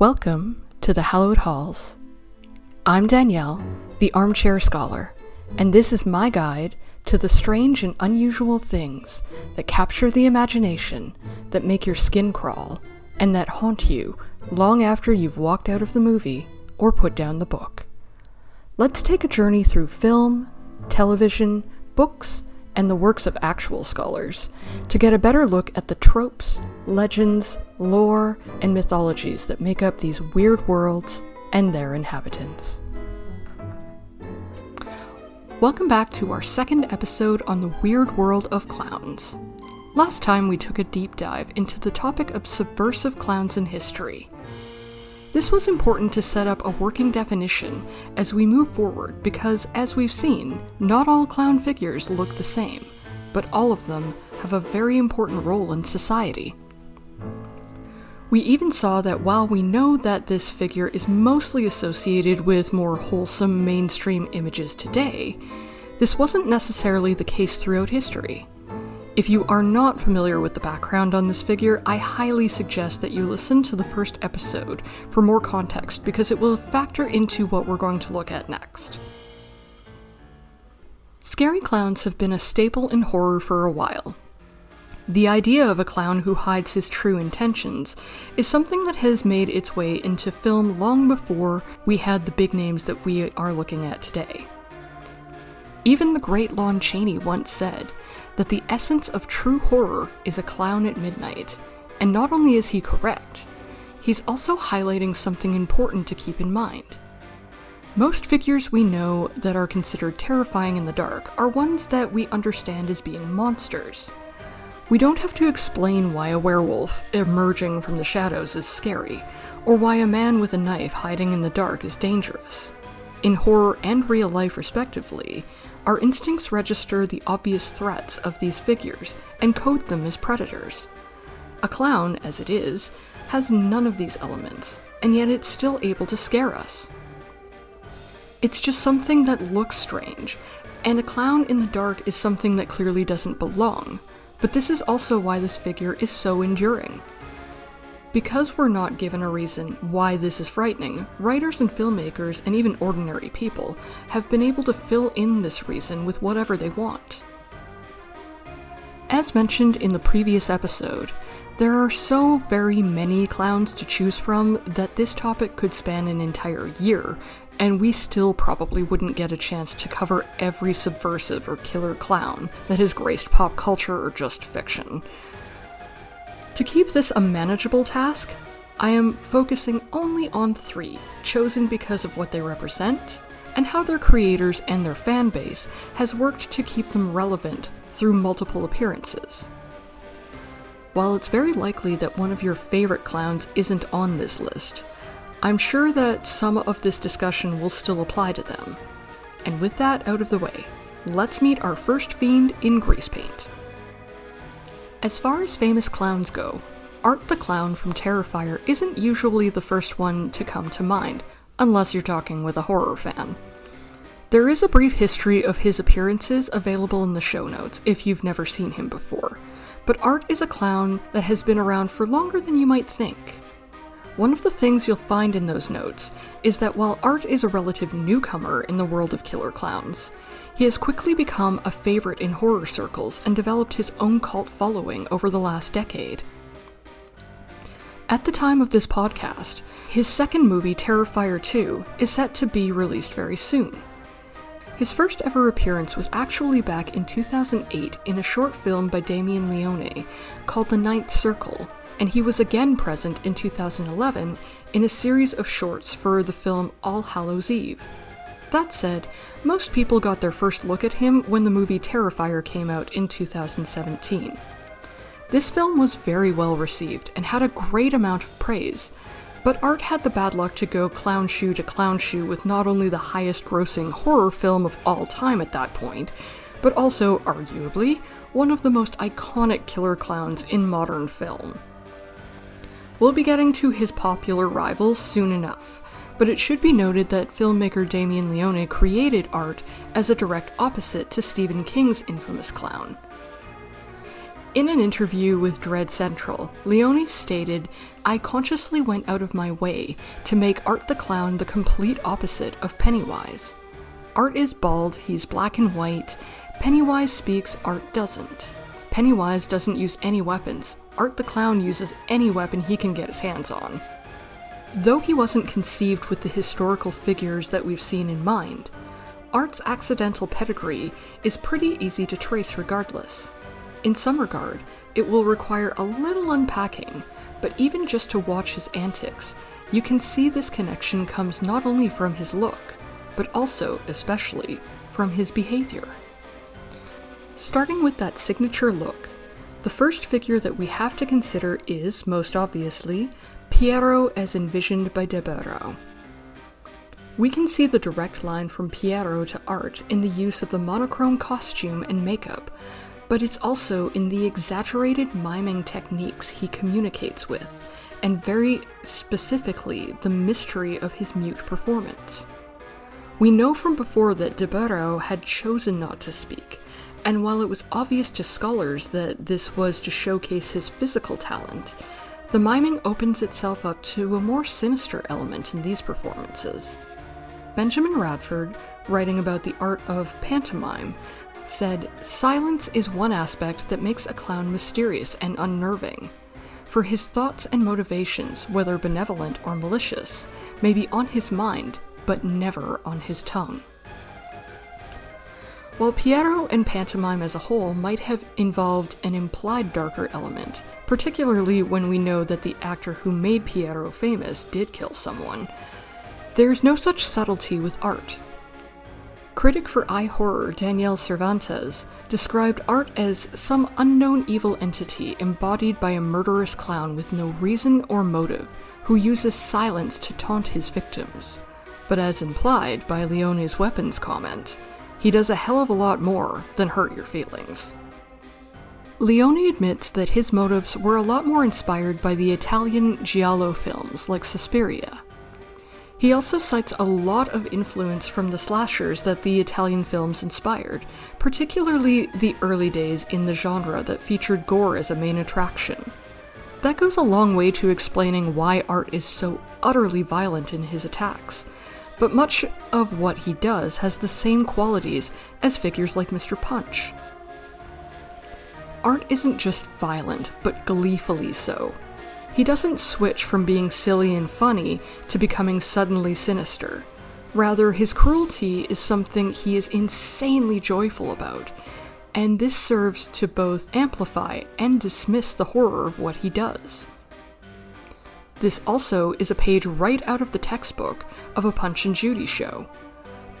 Welcome to the Hallowed Halls. I'm Danielle, the armchair scholar, and this is my guide to the strange and unusual things that capture the imagination, that make your skin crawl, and that haunt you long after you've walked out of the movie or put down the book. Let's take a journey through film, television, books, and the works of actual scholars to get a better look at the tropes, legends, lore, and mythologies that make up these weird worlds and their inhabitants. Welcome back to our second episode on the weird world of clowns. Last time we took a deep dive into the topic of subversive clowns in history. This was important to set up a working definition as we move forward because, as we've seen, not all clown figures look the same, but all of them have a very important role in society. We even saw that while we know that this figure is mostly associated with more wholesome mainstream images today, this wasn't necessarily the case throughout history. If you are not familiar with the background on this figure, I highly suggest that you listen to the first episode for more context because it will factor into what we're going to look at next. Scary clowns have been a staple in horror for a while. The idea of a clown who hides his true intentions is something that has made its way into film long before we had the big names that we are looking at today. Even the great Lon Chaney once said that the essence of true horror is a clown at midnight, and not only is he correct, he's also highlighting something important to keep in mind. Most figures we know that are considered terrifying in the dark are ones that we understand as being monsters. We don't have to explain why a werewolf emerging from the shadows is scary, or why a man with a knife hiding in the dark is dangerous. In horror and real life, respectively, our instincts register the obvious threats of these figures and code them as predators. A clown, as it is, has none of these elements, and yet it's still able to scare us. It's just something that looks strange, and a clown in the dark is something that clearly doesn't belong, but this is also why this figure is so enduring. Because we're not given a reason why this is frightening, writers and filmmakers, and even ordinary people, have been able to fill in this reason with whatever they want. As mentioned in the previous episode, there are so very many clowns to choose from that this topic could span an entire year, and we still probably wouldn't get a chance to cover every subversive or killer clown that has graced pop culture or just fiction. To keep this a manageable task, I am focusing only on three, chosen because of what they represent, and how their creators and their fan base has worked to keep them relevant through multiple appearances. While it's very likely that one of your favorite clowns isn't on this list, I'm sure that some of this discussion will still apply to them. And with that out of the way, let's meet our first fiend in grease paint. As far as famous clowns go, Art the Clown from Terrifier isn't usually the first one to come to mind, unless you're talking with a horror fan. There is a brief history of his appearances available in the show notes if you've never seen him before, but Art is a clown that has been around for longer than you might think. One of the things you'll find in those notes is that while Art is a relative newcomer in the world of killer clowns, he has quickly become a favorite in horror circles and developed his own cult following over the last decade. At the time of this podcast, his second movie, Terrifier 2, is set to be released very soon. His first ever appearance was actually back in 2008 in a short film by Damien Leone called The Ninth Circle, and he was again present in 2011 in a series of shorts for the film All Hallows Eve. That said, most people got their first look at him when the movie Terrifier came out in 2017. This film was very well received and had a great amount of praise, but Art had the bad luck to go clown shoe to clown shoe with not only the highest grossing horror film of all time at that point, but also, arguably, one of the most iconic killer clowns in modern film. We'll be getting to his popular rivals soon enough, but it should be noted that filmmaker Damien Leone created Art as a direct opposite to Stephen King's infamous clown. In an interview with Dread Central, Leone stated, I consciously went out of my way to make Art the Clown the complete opposite of Pennywise. Art is bald, he's black and white. Pennywise speaks, Art doesn't. Pennywise doesn't use any weapons. Art the Clown uses any weapon he can get his hands on. Though he wasn't conceived with the historical figures that we've seen in mind, Art's accidental pedigree is pretty easy to trace regardless. In some regard, it will require a little unpacking, but even just to watch his antics, you can see this connection comes not only from his look, but also, especially, from his behavior. Starting with that signature look, the first figure that we have to consider is, most obviously, Pierrot as envisioned by Deburau. We can see the direct line from Pierrot to art in the use of the monochrome costume and makeup, but it's also in the exaggerated miming techniques he communicates with, and very specifically the mystery of his mute performance. We know from before that Deburau had chosen not to speak, and while it was obvious to scholars that this was to showcase his physical talent, the miming opens itself up to a more sinister element in these performances. Benjamin Radford, writing about the art of pantomime, said, Silence is one aspect that makes a clown mysterious and unnerving. For his thoughts and motivations, whether benevolent or malicious, may be on his mind but never on his tongue. While Pierrot and pantomime as a whole might have involved an implied darker element, particularly when we know that the actor who made Pierrot famous did kill someone, there's no such subtlety with art. Critic for iHorror Daniel Cervantes described art as some unknown evil entity embodied by a murderous clown with no reason or motive, who uses silence to taunt his victims but as implied by Leone's weapons comment, he does a hell of a lot more than hurt your feelings. Leone admits that his motives were a lot more inspired by the Italian Giallo films like Suspiria. He also cites a lot of influence from the slashers that the Italian films inspired, particularly the early days in the genre that featured gore as a main attraction. That goes a long way to explaining why art is so utterly violent in his attacks, but much of what he does has the same qualities as figures like Mr. Punch. Art isn't just violent, but gleefully so. He doesn't switch from being silly and funny to becoming suddenly sinister. Rather, his cruelty is something he is insanely joyful about, and this serves to both amplify and dismiss the horror of what he does. This also is a page right out of the textbook of a Punch and Judy show.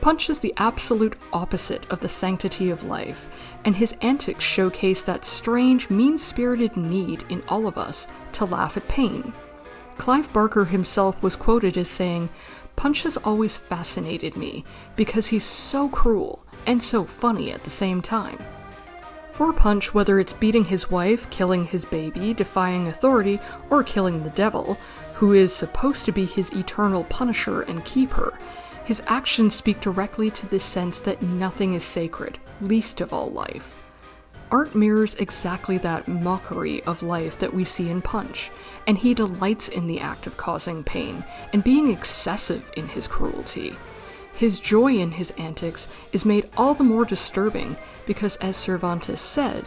Punch is the absolute opposite of the sanctity of life, and his antics showcase that strange, mean spirited need in all of us to laugh at pain. Clive Barker himself was quoted as saying, Punch has always fascinated me because he's so cruel and so funny at the same time. For Punch, whether it's beating his wife, killing his baby, defying authority, or killing the devil, who is supposed to be his eternal punisher and keeper, his actions speak directly to this sense that nothing is sacred, least of all life. Art mirrors exactly that mockery of life that we see in Punch, and he delights in the act of causing pain and being excessive in his cruelty. His joy in his antics is made all the more disturbing because, as Cervantes said,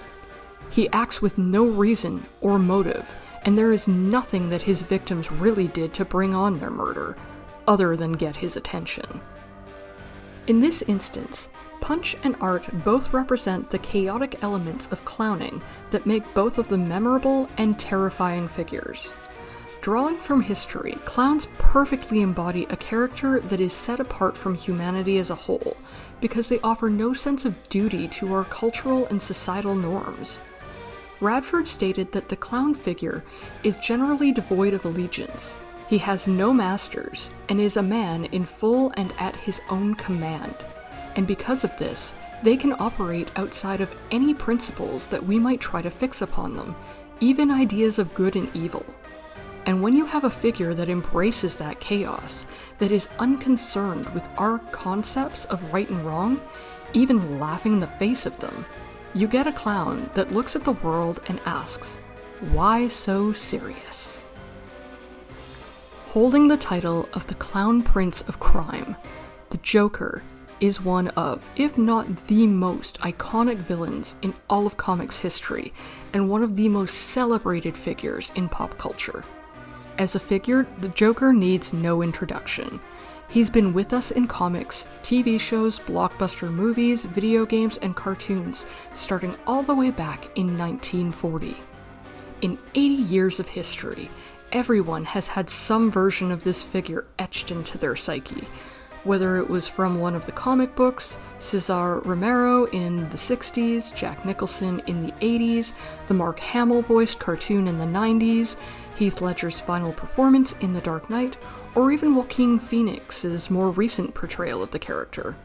he acts with no reason or motive, and there is nothing that his victims really did to bring on their murder, other than get his attention. In this instance, Punch and Art both represent the chaotic elements of clowning that make both of them memorable and terrifying figures. Drawing from history, clowns perfectly embody a character that is set apart from humanity as a whole, because they offer no sense of duty to our cultural and societal norms. Radford stated that the clown figure is generally devoid of allegiance. He has no masters and is a man in full and at his own command. And because of this, they can operate outside of any principles that we might try to fix upon them, even ideas of good and evil. And when you have a figure that embraces that chaos, that is unconcerned with our concepts of right and wrong, even laughing in the face of them, you get a clown that looks at the world and asks, Why so serious? Holding the title of the Clown Prince of Crime, the Joker is one of, if not the most iconic villains in all of comics history, and one of the most celebrated figures in pop culture. As a figure, the Joker needs no introduction. He's been with us in comics, TV shows, blockbuster movies, video games, and cartoons, starting all the way back in 1940. In 80 years of history, everyone has had some version of this figure etched into their psyche. Whether it was from one of the comic books, Cesar Romero in the 60s, Jack Nicholson in the 80s, the Mark Hamill voiced cartoon in the 90s, Heath Ledger's final performance in The Dark Knight, or even Joaquin Phoenix's more recent portrayal of the character.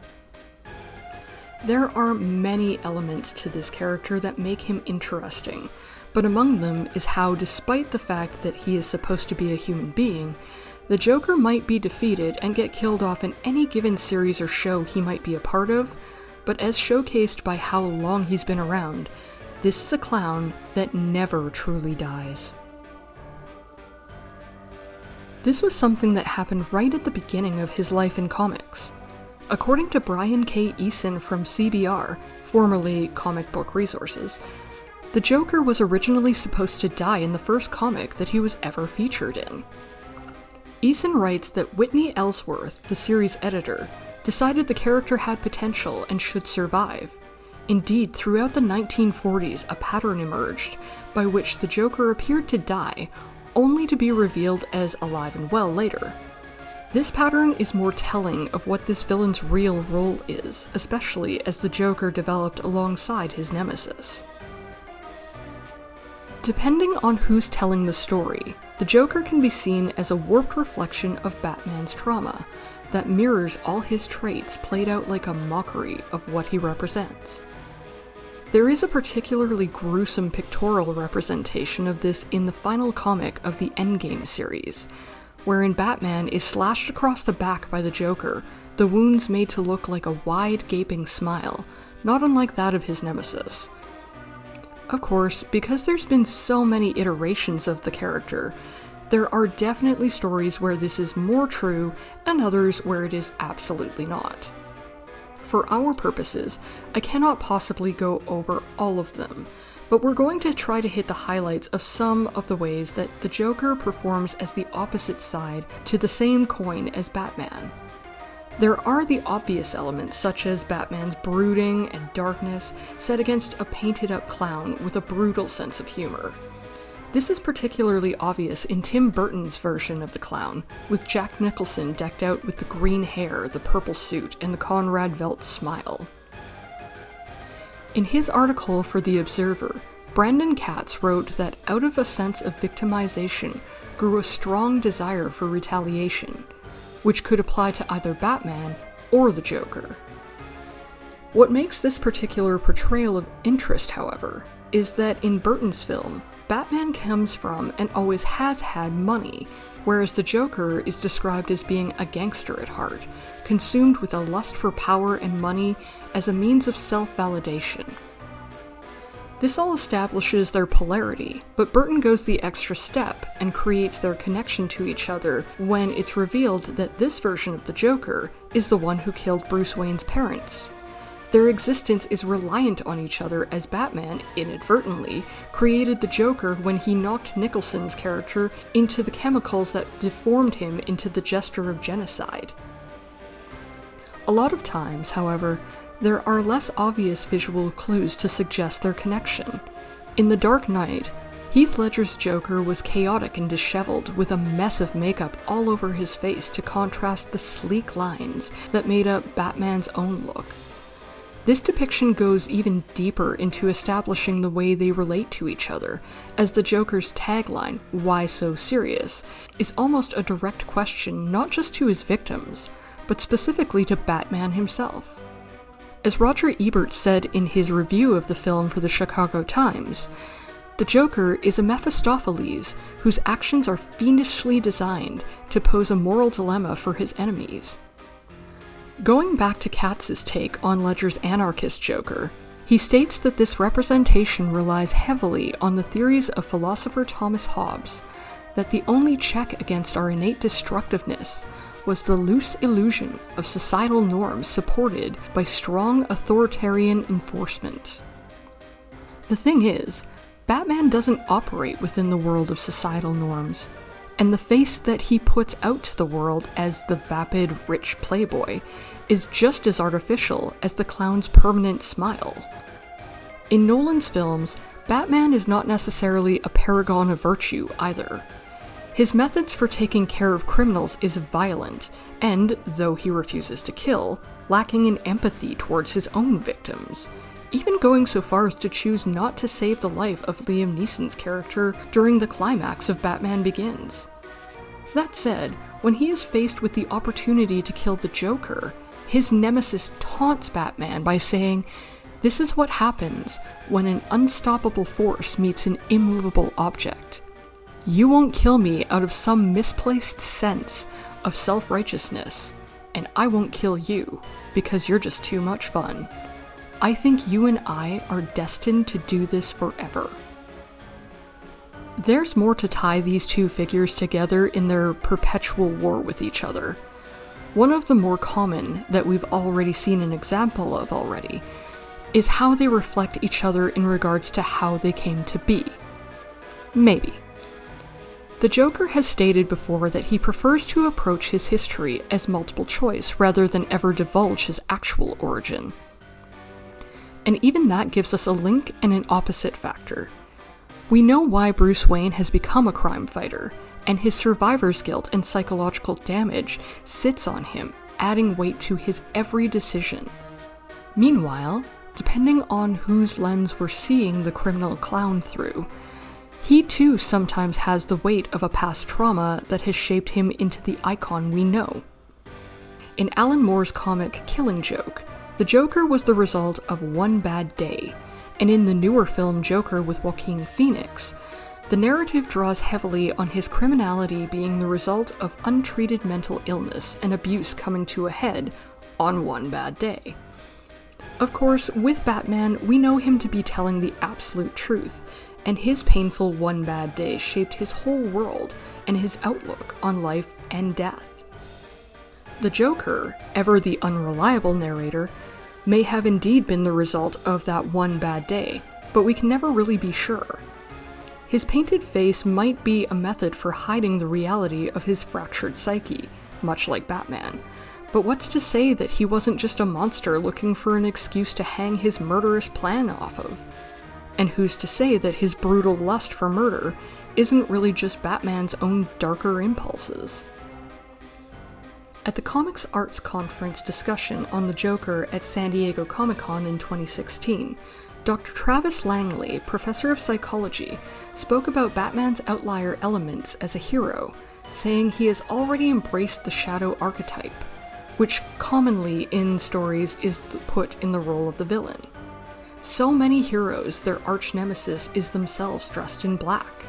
There are many elements to this character that make him interesting, but among them is how, despite the fact that he is supposed to be a human being, the Joker might be defeated and get killed off in any given series or show he might be a part of, but as showcased by how long he's been around, this is a clown that never truly dies. This was something that happened right at the beginning of his life in comics. According to Brian K. Eason from CBR, formerly Comic Book Resources, the Joker was originally supposed to die in the first comic that he was ever featured in. Eason writes that Whitney Ellsworth, the series editor, decided the character had potential and should survive. Indeed, throughout the 1940s, a pattern emerged by which the Joker appeared to die only to be revealed as alive and well later. This pattern is more telling of what this villain's real role is, especially as the Joker developed alongside his nemesis. Depending on who's telling the story, the Joker can be seen as a warped reflection of Batman's trauma that mirrors all his traits played out like a mockery of what he represents. There is a particularly gruesome pictorial representation of this in the final comic of the Endgame series, wherein Batman is slashed across the back by the Joker, the wounds made to look like a wide, gaping smile, not unlike that of his nemesis. Of course, because there's been so many iterations of the character, there are definitely stories where this is more true and others where it is absolutely not. For our purposes, I cannot possibly go over all of them, but we're going to try to hit the highlights of some of the ways that the Joker performs as the opposite side to the same coin as Batman. There are the obvious elements, such as Batman's brooding and darkness, set against a painted up clown with a brutal sense of humor. This is particularly obvious in Tim Burton's version of the clown, with Jack Nicholson decked out with the green hair, the purple suit, and the Conrad Veidt smile. In his article for The Observer, Brandon Katz wrote that out of a sense of victimization grew a strong desire for retaliation, which could apply to either Batman or the Joker. What makes this particular portrayal of interest, however, is that in Burton's film, Batman comes from and always has had money, whereas the Joker is described as being a gangster at heart, consumed with a lust for power and money as a means of self validation. This all establishes their polarity, but Burton goes the extra step and creates their connection to each other when it's revealed that this version of the Joker is the one who killed Bruce Wayne's parents. Their existence is reliant on each other as Batman, inadvertently, created the Joker when he knocked Nicholson's character into the chemicals that deformed him into the jester of genocide. A lot of times, however, there are less obvious visual clues to suggest their connection. In The Dark Knight, Heath Ledger's Joker was chaotic and disheveled, with a mess of makeup all over his face to contrast the sleek lines that made up Batman's own look. This depiction goes even deeper into establishing the way they relate to each other, as the Joker's tagline, Why So Serious, is almost a direct question not just to his victims, but specifically to Batman himself. As Roger Ebert said in his review of the film for the Chicago Times, the Joker is a Mephistopheles whose actions are fiendishly designed to pose a moral dilemma for his enemies. Going back to Katz's take on Ledger's anarchist Joker, He states that this representation relies heavily on the theories of philosopher Thomas Hobbes, that the only check against our innate destructiveness was the loose illusion of societal norms supported by strong authoritarian enforcement. The thing is, Batman doesn't operate within the world of societal norms, and the face that he puts out to the world as the vapid, rich playboy is just as artificial as the clown's permanent smile. In Nolan's films, Batman is not necessarily a paragon of virtue either. His methods for taking care of criminals is violent, and, though he refuses to kill, lacking in empathy towards his own victims, even going so far as to choose not to save the life of Liam Neeson's character during the climax of Batman Begins. That said, when he is faced with the opportunity to kill the Joker, his nemesis taunts Batman by saying, This is what happens when an unstoppable force meets an immovable object. You won't kill me out of some misplaced sense of self righteousness, and I won't kill you because you're just too much fun. I think you and I are destined to do this forever. There's more to tie these two figures together in their perpetual war with each other. One of the more common that we've already seen an example of already is how they reflect each other in regards to how they came to be. Maybe. The Joker has stated before that he prefers to approach his history as multiple choice rather than ever divulge his actual origin. And even that gives us a link and an opposite factor. We know why Bruce Wayne has become a crime fighter, and his survivor's guilt and psychological damage sits on him, adding weight to his every decision. Meanwhile, depending on whose lens we're seeing the criminal clown through, he too sometimes has the weight of a past trauma that has shaped him into the icon we know. In Alan Moore's comic Killing Joke, the Joker was the result of one bad day, and in the newer film Joker with Joaquin Phoenix, the narrative draws heavily on his criminality being the result of untreated mental illness and abuse coming to a head on one bad day. Of course, with Batman, we know him to be telling the absolute truth, and his painful one bad day shaped his whole world and his outlook on life and death. The Joker, ever the unreliable narrator, may have indeed been the result of that one bad day, but we can never really be sure. His painted face might be a method for hiding the reality of his fractured psyche, much like Batman. But what's to say that he wasn't just a monster looking for an excuse to hang his murderous plan off of? And who's to say that his brutal lust for murder isn't really just Batman's own darker impulses? At the Comics Arts Conference discussion on the Joker at San Diego Comic Con in 2016, Dr. Travis Langley, professor of psychology, spoke about Batman's outlier elements as a hero, saying he has already embraced the shadow archetype, which commonly in stories is put in the role of the villain. So many heroes, their arch nemesis is themselves dressed in black.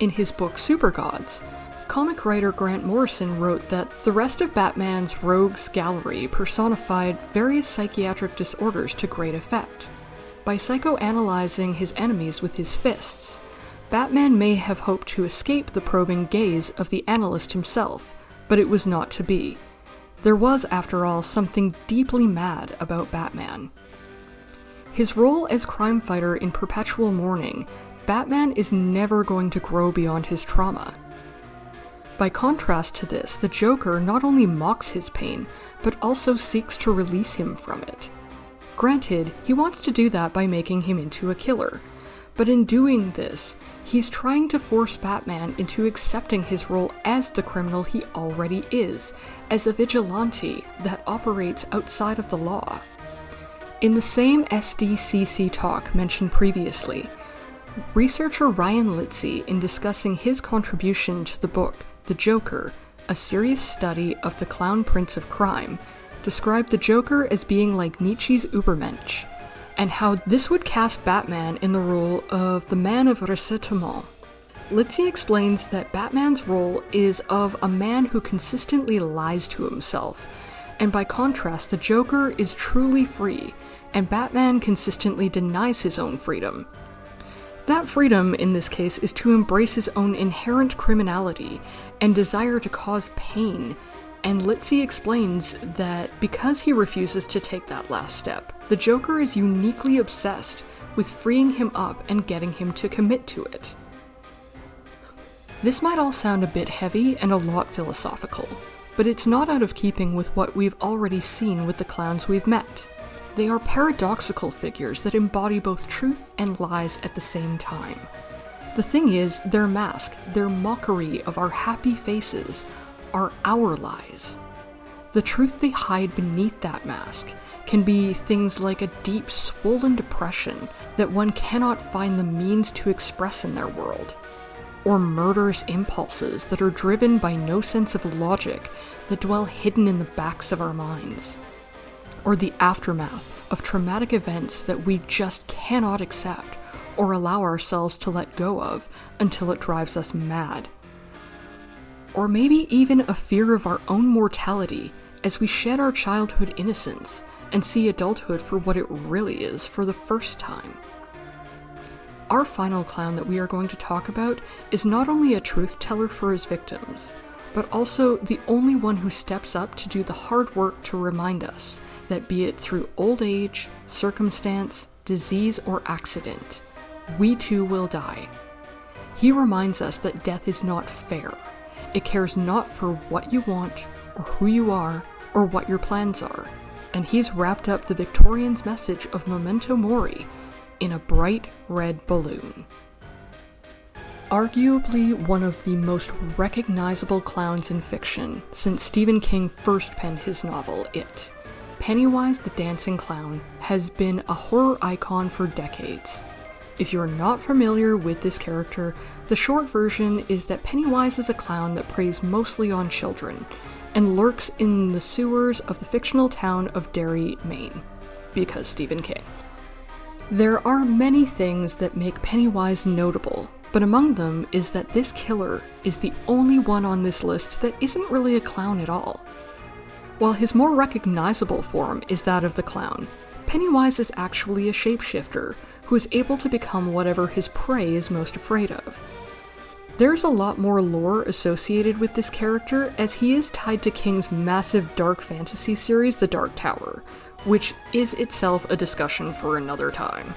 In his book Supergods, comic writer Grant Morrison wrote that the rest of Batman's rogues gallery personified various psychiatric disorders to great effect. By psychoanalyzing his enemies with his fists, Batman may have hoped to escape the probing gaze of the analyst himself, but it was not to be. There was, after all, something deeply mad about Batman. His role as crime fighter in perpetual mourning, Batman is never going to grow beyond his trauma. By contrast to this, the Joker not only mocks his pain, but also seeks to release him from it. Granted, he wants to do that by making him into a killer, but in doing this, he's trying to force Batman into accepting his role as the criminal he already is, as a vigilante that operates outside of the law. In the same SDCC talk mentioned previously, researcher Ryan Litsey, in discussing his contribution to the book The Joker, a serious study of the clown prince of crime, described the Joker as being like Nietzsche's Übermensch, and how this would cast Batman in the role of the man of ressentiment. Litsey explains that Batman's role is of a man who consistently lies to himself, and by contrast, the Joker is truly free, and Batman consistently denies his own freedom. That freedom, in this case, is to embrace his own inherent criminality and desire to cause pain. And Litsey explains that because he refuses to take that last step, the Joker is uniquely obsessed with freeing him up and getting him to commit to it. This might all sound a bit heavy and a lot philosophical, but it's not out of keeping with what we've already seen with the clowns we've met. They are paradoxical figures that embody both truth and lies at the same time. The thing is, their mask, their mockery of our happy faces, are our lies. The truth they hide beneath that mask can be things like a deep, swollen depression that one cannot find the means to express in their world, or murderous impulses that are driven by no sense of logic that dwell hidden in the backs of our minds or the aftermath of traumatic events that we just cannot accept or allow ourselves to let go of until it drives us mad. Or maybe even a fear of our own mortality as we shed our childhood innocence and see adulthood for what it really is for the first time. Our final clown that we are going to talk about is not only a truth teller for his victims, but also the only one who steps up to do the hard work to remind us that be it through old age, circumstance, disease, or accident, we too will die. He reminds us that death is not fair. It cares not for what you want, or who you are, or what your plans are. And he's wrapped up the Victorian's message of memento mori in a bright red balloon. Arguably one of the most recognizable clowns in fiction since Stephen King first penned his novel, It. Pennywise the Dancing Clown has been a horror icon for decades. If you're not familiar with this character, the short version is that Pennywise is a clown that preys mostly on children and lurks in the sewers of the fictional town of Derry, Maine, because Stephen King. There are many things that make Pennywise notable, but among them is that this killer is the only one on this list that isn't really a clown at all. While his more recognizable form is that of the clown, Pennywise is actually a shapeshifter who is able to become whatever his prey is most afraid of. There's a lot more lore associated with this character, as he is tied to King's massive dark fantasy series, The Dark Tower, which is itself a discussion for another time.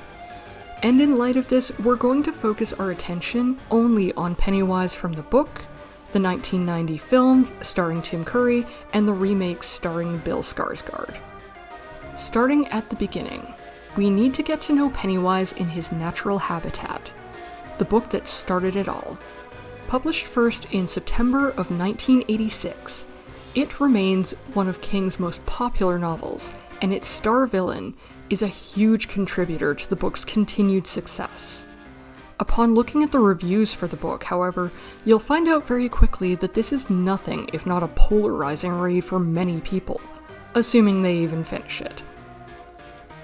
And in light of this, we're going to focus our attention only on Pennywise from the book the 1990 film starring Tim Curry, and the remake starring Bill Skarsgård. Starting at the beginning, we need to get to know Pennywise in his natural habitat, the book that started it all. Published first in September of 1986, it remains one of King's most popular novels, and its star villain is a huge contributor to the book's continued success. Upon looking at the reviews for the book, however, you'll find out very quickly that this is nothing if not a polarizing read for many people, assuming they even finish it.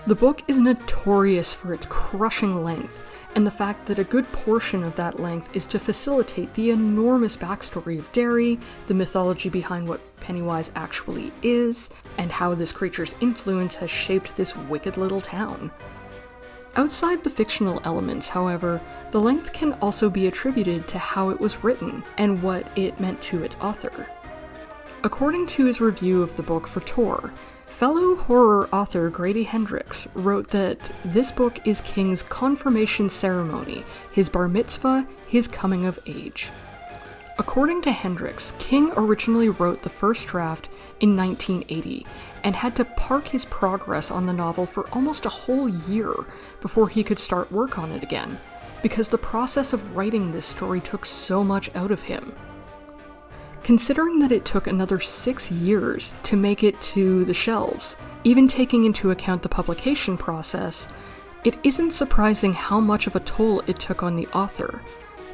The book is notorious for its crushing length, and the fact that a good portion of that length is to facilitate the enormous backstory of Derry, the mythology behind what Pennywise actually is, and how this creature's influence has shaped this wicked little town. Outside the fictional elements, however, the length can also be attributed to how it was written and what it meant to its author. According to his review of the book for Tor, fellow horror author Grady Hendrix wrote that this book is King's confirmation ceremony, his bar mitzvah, his coming of age. According to Hendrix, King originally wrote the first draft in 1980 and had to park his progress on the novel for almost a whole year before he could start work on it again, because the process of writing this story took so much out of him. Considering that it took another six years to make it to the shelves, even taking into account the publication process, it isn't surprising how much of a toll it took on the author.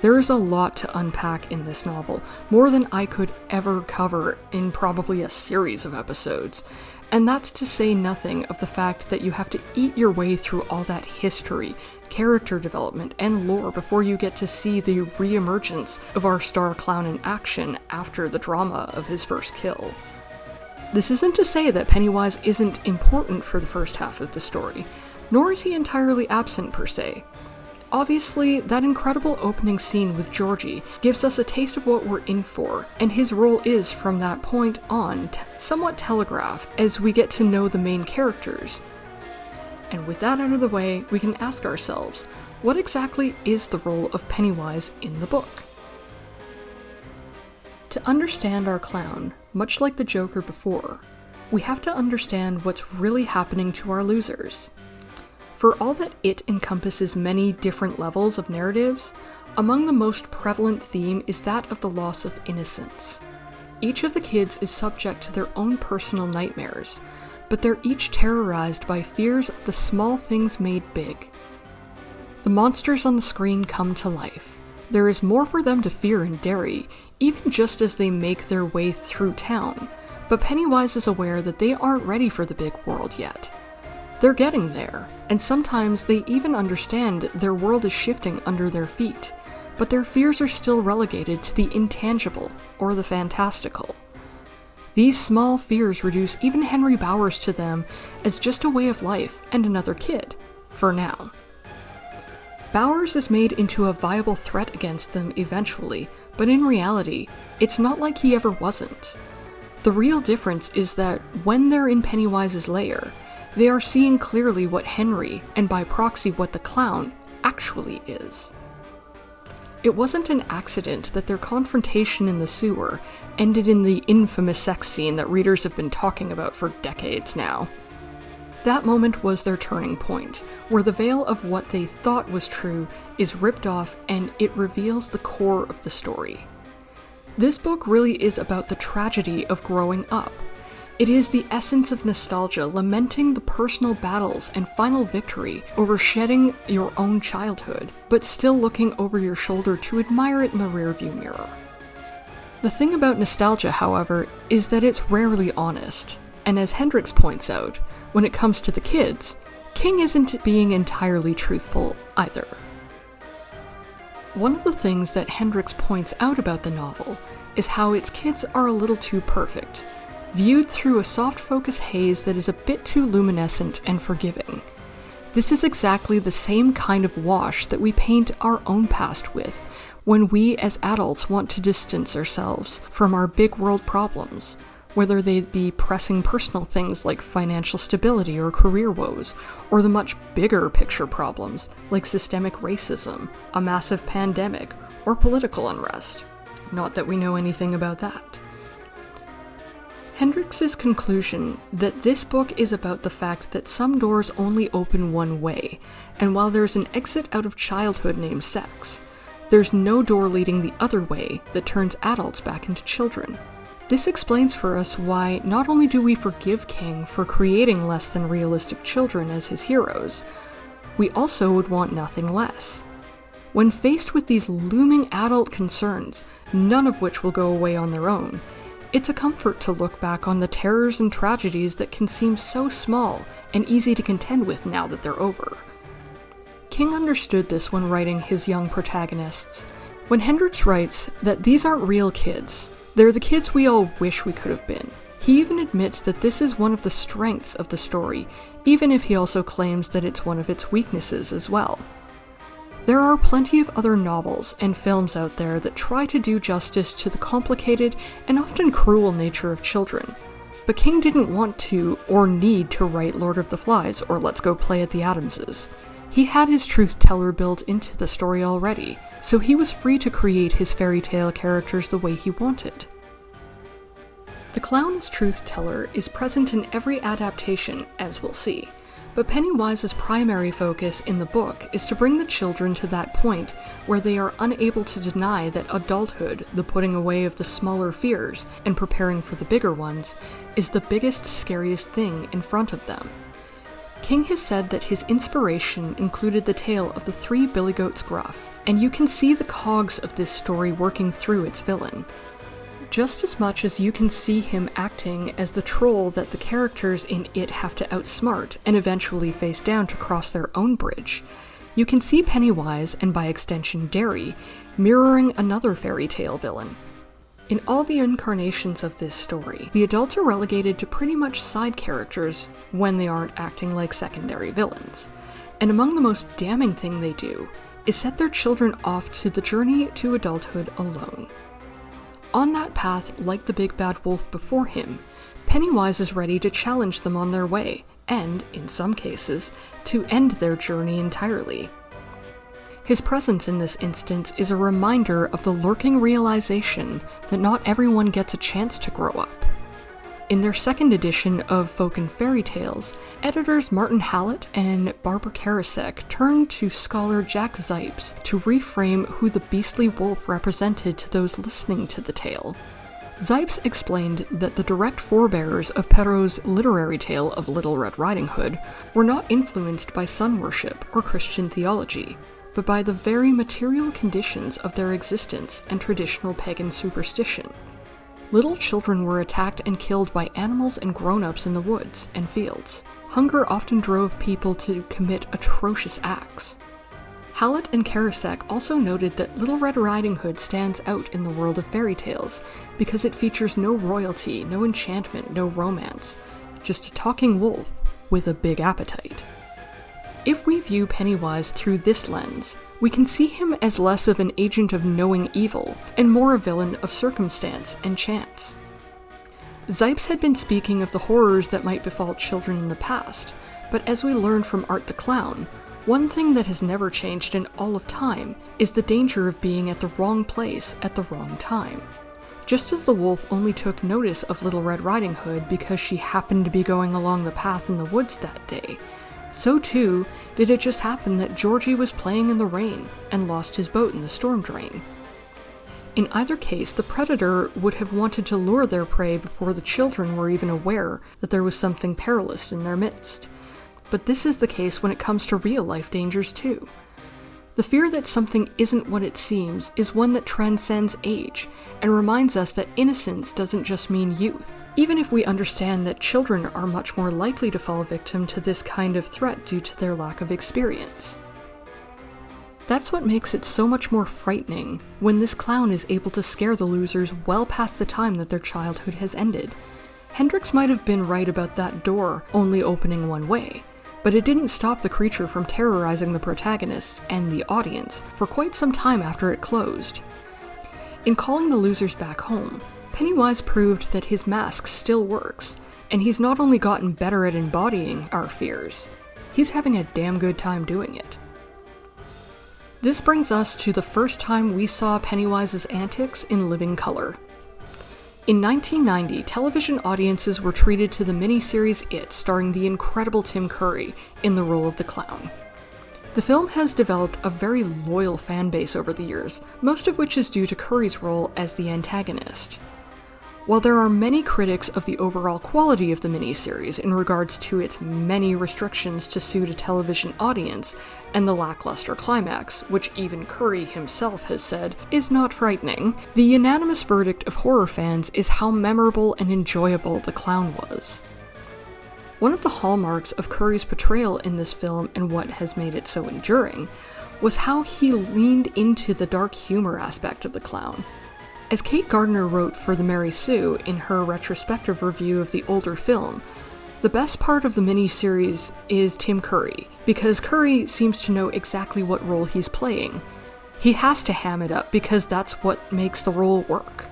There is a lot to unpack in this novel, more than I could ever cover in probably a series of episodes. And that's to say nothing of the fact that you have to eat your way through all that history, character development, and lore before you get to see the re-emergence of our star clown in action after the drama of his first kill. This isn't to say that Pennywise isn't important for the first half of the story, nor is he entirely absent per se. Obviously, that incredible opening scene with Georgie gives us a taste of what we're in for, and his role is, from that point on, t- somewhat telegraphed as we get to know the main characters. And with that out of the way, we can ask ourselves what exactly is the role of Pennywise in the book? To understand our clown, much like the Joker before, we have to understand what's really happening to our losers. For all that it encompasses many different levels of narratives, among the most prevalent theme is that of the loss of innocence. Each of the kids is subject to their own personal nightmares, but they're each terrorized by fears of the small things made big. The monsters on the screen come to life. There is more for them to fear in Derry, even just as they make their way through town, but Pennywise is aware that they aren't ready for the big world yet. They're getting there, and sometimes they even understand their world is shifting under their feet, but their fears are still relegated to the intangible or the fantastical. These small fears reduce even Henry Bowers to them as just a way of life and another kid, for now. Bowers is made into a viable threat against them eventually, but in reality, it's not like he ever wasn't. The real difference is that when they're in Pennywise's lair, they are seeing clearly what Henry, and by proxy what the clown, actually is. It wasn't an accident that their confrontation in the sewer ended in the infamous sex scene that readers have been talking about for decades now. That moment was their turning point, where the veil of what they thought was true is ripped off and it reveals the core of the story. This book really is about the tragedy of growing up, it is the essence of nostalgia, lamenting the personal battles and final victory over shedding your own childhood, but still looking over your shoulder to admire it in the rearview mirror. The thing about nostalgia, however, is that it's rarely honest, and as Hendrix points out, when it comes to the kids, King isn't being entirely truthful either. One of the things that Hendrix points out about the novel is how its kids are a little too perfect, viewed through a soft focus haze that is a bit too luminescent and forgiving. This is exactly the same kind of wash that we paint our own past with when we as adults want to distance ourselves from our big world problems, whether they be pressing personal things like financial stability or career woes, or the much bigger picture problems like systemic racism, a massive pandemic, or political unrest. Not that we know anything about that. Hendrix's conclusion that this book is about the fact that some doors only open one way, and while there's an exit out of childhood named sex, there's no door leading the other way that turns adults back into children. This explains for us why not only do we forgive King for creating less than realistic children as his heroes, we also would want nothing less. When faced with these looming adult concerns, none of which will go away on their own, it's a comfort to look back on the terrors and tragedies that can seem so small and easy to contend with now that they're over. King understood this when writing his young protagonists. When Hendrix writes that these aren't real kids, they're the kids we all wish we could have been. He even admits that this is one of the strengths of the story, even if he also claims that it's one of its weaknesses as well. There are plenty of other novels and films out there that try to do justice to the complicated and often cruel nature of children. But King didn't want to or need to write Lord of the Flies or Let's Go Play at the Addamses. He had his truth teller built into the story already, so he was free to create his fairy tale characters the way he wanted. The clown as truth teller is present in every adaptation, as we'll see, but Pennywise's primary focus in the book is to bring the children to that point where they are unable to deny that adulthood, the putting away of the smaller fears and preparing for the bigger ones, is the biggest, scariest thing in front of them. King has said that his inspiration included the tale of the three Billy Goats Gruff, and you can see the cogs of this story working through its villain just as much as you can see him acting as the troll that the characters in it have to outsmart and eventually face down to cross their own bridge. You can see Pennywise, and by extension Derry, mirroring another fairy tale villain. In all the incarnations of this story, the adults are relegated to pretty much side characters when they aren't acting like secondary villains. And among the most damning thing they do is set their children off to the journey to adulthood alone. On that path, like the big bad wolf before him, Pennywise is ready to challenge them on their way, and, in some cases, to end their journey entirely. His presence in this instance is a reminder of the lurking realization that not everyone gets a chance to grow up. In their second edition of Folk and Fairy Tales, editors Martin Hallett and Barbara Karasek turned to scholar Jack Zipes to reframe who the beastly wolf represented to those listening to the tale. Zipes explained that the direct forebears of Perrault's literary tale of Little Red Riding Hood were not influenced by sun worship or Christian theology, but by the very material conditions of their existence and traditional pagan superstition. Little children were attacked and killed by animals and grown ups in the woods and fields. Hunger often drove people to commit atrocious acts. Hallett and Karasek also noted that Little Red Riding Hood stands out in the world of fairy tales because it features no royalty, no enchantment, no romance, just a talking wolf with a big appetite. If we view Pennywise through this lens, we can see him as less of an agent of knowing evil and more a villain of circumstance and chance. Zipes had been speaking of the horrors that might befall children in the past, but as we learned from Art the Clown, one thing that has never changed in all of time is the danger of being at the wrong place at the wrong time. Just as the wolf only took notice of Little Red Riding Hood because she happened to be going along the path in the woods that day, so too did it just happen that Georgie was playing in the rain and lost his boat in the storm drain. In either case, the predator would have wanted to lure their prey before the children were even aware that there was something perilous in their midst. But this is the case when it comes to real life dangers too. The fear that something isn't what it seems is one that transcends age and reminds us that innocence doesn't just mean youth, even if we understand that children are much more likely to fall victim to this kind of threat due to their lack of experience. That's what makes it so much more frightening when this clown is able to scare the losers well past the time that their childhood has ended. Hendrix might have been right about that door only opening one way, but it didn't stop the creature from terrorizing the protagonists and the audience for quite some time after it closed. In calling the losers back home, Pennywise proved that his mask still works, and he's not only gotten better at embodying our fears, he's having a damn good time doing it. This brings us to the first time we saw Pennywise's antics in living color. In 1990, television audiences were treated to the miniseries It, starring the incredible Tim Curry in the role of the clown. The film has developed a very loyal fan base over the years, most of which is due to Curry's role as the antagonist. While there are many critics of the overall quality of the miniseries in regards to its many restrictions to suit a television audience and the lackluster climax, which even Curry himself has said is not frightening, the unanimous verdict of horror fans is how memorable and enjoyable the clown was. One of the hallmarks of Curry's portrayal in this film and what has made it so enduring was how he leaned into the dark humor aspect of the clown. As Kate Gardner wrote for The Mary Sue in her retrospective review of the older film, the best part of the miniseries is Tim Curry, because Curry seems to know exactly what role he's playing. He has to ham it up because that's what makes the role work.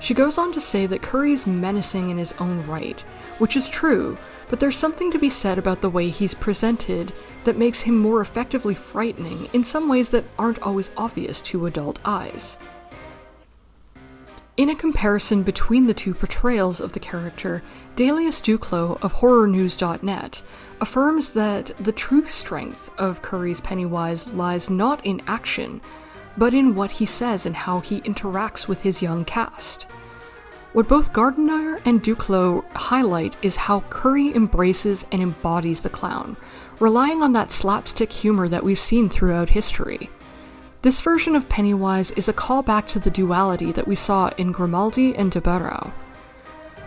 She goes on to say that Curry's menacing in his own right, which is true, but there's something to be said about the way he's presented that makes him more effectively frightening in some ways that aren't always obvious to adult eyes. In a comparison between the two portrayals of the character, Delius Duclos of HorrorNews.net affirms that the true strength of Curry's Pennywise lies not in action, but in what he says and how he interacts with his young cast. What both Gardner and Duclos highlight is how Curry embraces and embodies the clown, relying on that slapstick humor that we've seen throughout history. This version of Pennywise is a callback to the duality that we saw in Grimaldi and Deburau.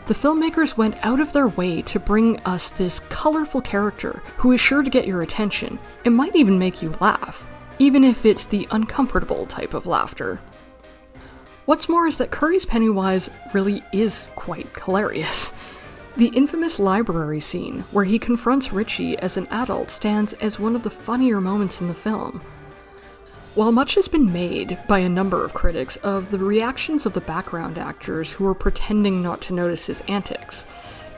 The filmmakers went out of their way to bring us this colorful character who is sure to get your attention. It might even make you laugh, even if it's the uncomfortable type of laughter. What's more is that Curry's Pennywise really is quite hilarious. The infamous library scene, where he confronts Richie as an adult, stands as one of the funnier moments in the film. While much has been made by a number of critics of the reactions of the background actors who are pretending not to notice his antics,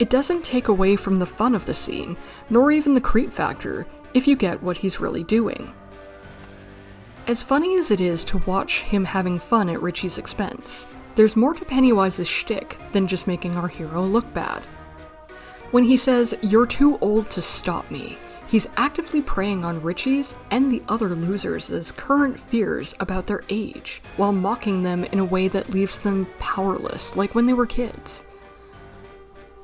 it doesn't take away from the fun of the scene, nor even the creep factor, if you get what he's really doing. As funny as it is to watch him having fun at Richie's expense, there's more to Pennywise's shtick than just making our hero look bad. When he says, You're too old to stop me, he's actively preying on Richie's and the other losers' current fears about their age, while mocking them in a way that leaves them powerless, like when they were kids.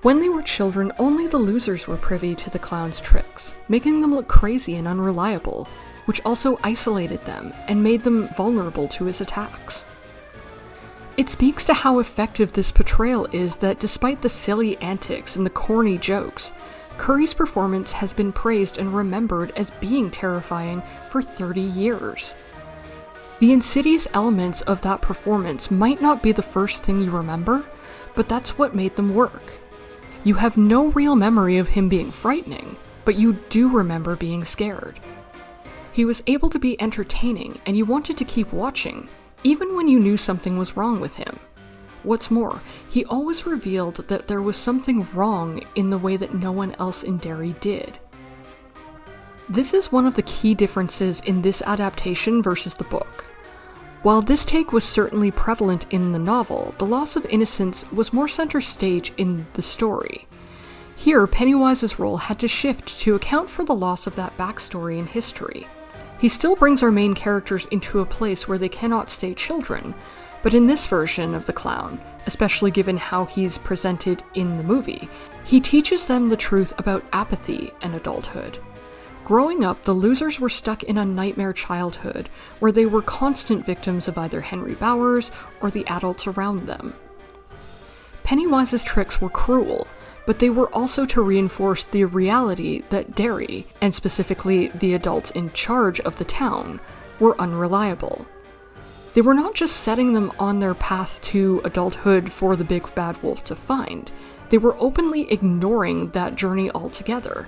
When they were children, only the losers were privy to the clown's tricks, making them look crazy and unreliable, which also isolated them and made them vulnerable to his attacks. It speaks to how effective this portrayal is that despite the silly antics and the corny jokes, Curry's performance has been praised and remembered as being terrifying for 30 years. The insidious elements of that performance might not be the first thing you remember, but that's what made them work. You have no real memory of him being frightening, but you do remember being scared. He was able to be entertaining, and you wanted to keep watching, even when you knew something was wrong with him. What's more, he always revealed that there was something wrong in the way that no one else in Derry did. This is one of the key differences in this adaptation versus the book. While this take was certainly prevalent in the novel, the loss of innocence was more center stage in the story. Here, Pennywise's role had to shift to account for the loss of that backstory and history. He still brings our main characters into a place where they cannot stay children, but in this version of the clown, especially given how he's presented in the movie, he teaches them the truth about apathy and adulthood. Growing up, the losers were stuck in a nightmare childhood where they were constant victims of either Henry Bowers or the adults around them. Pennywise's tricks were cruel, but they were also to reinforce the reality that Derry, and specifically the adults in charge of the town, were unreliable. They were not just setting them on their path to adulthood for the big bad wolf to find, they were openly ignoring that journey altogether.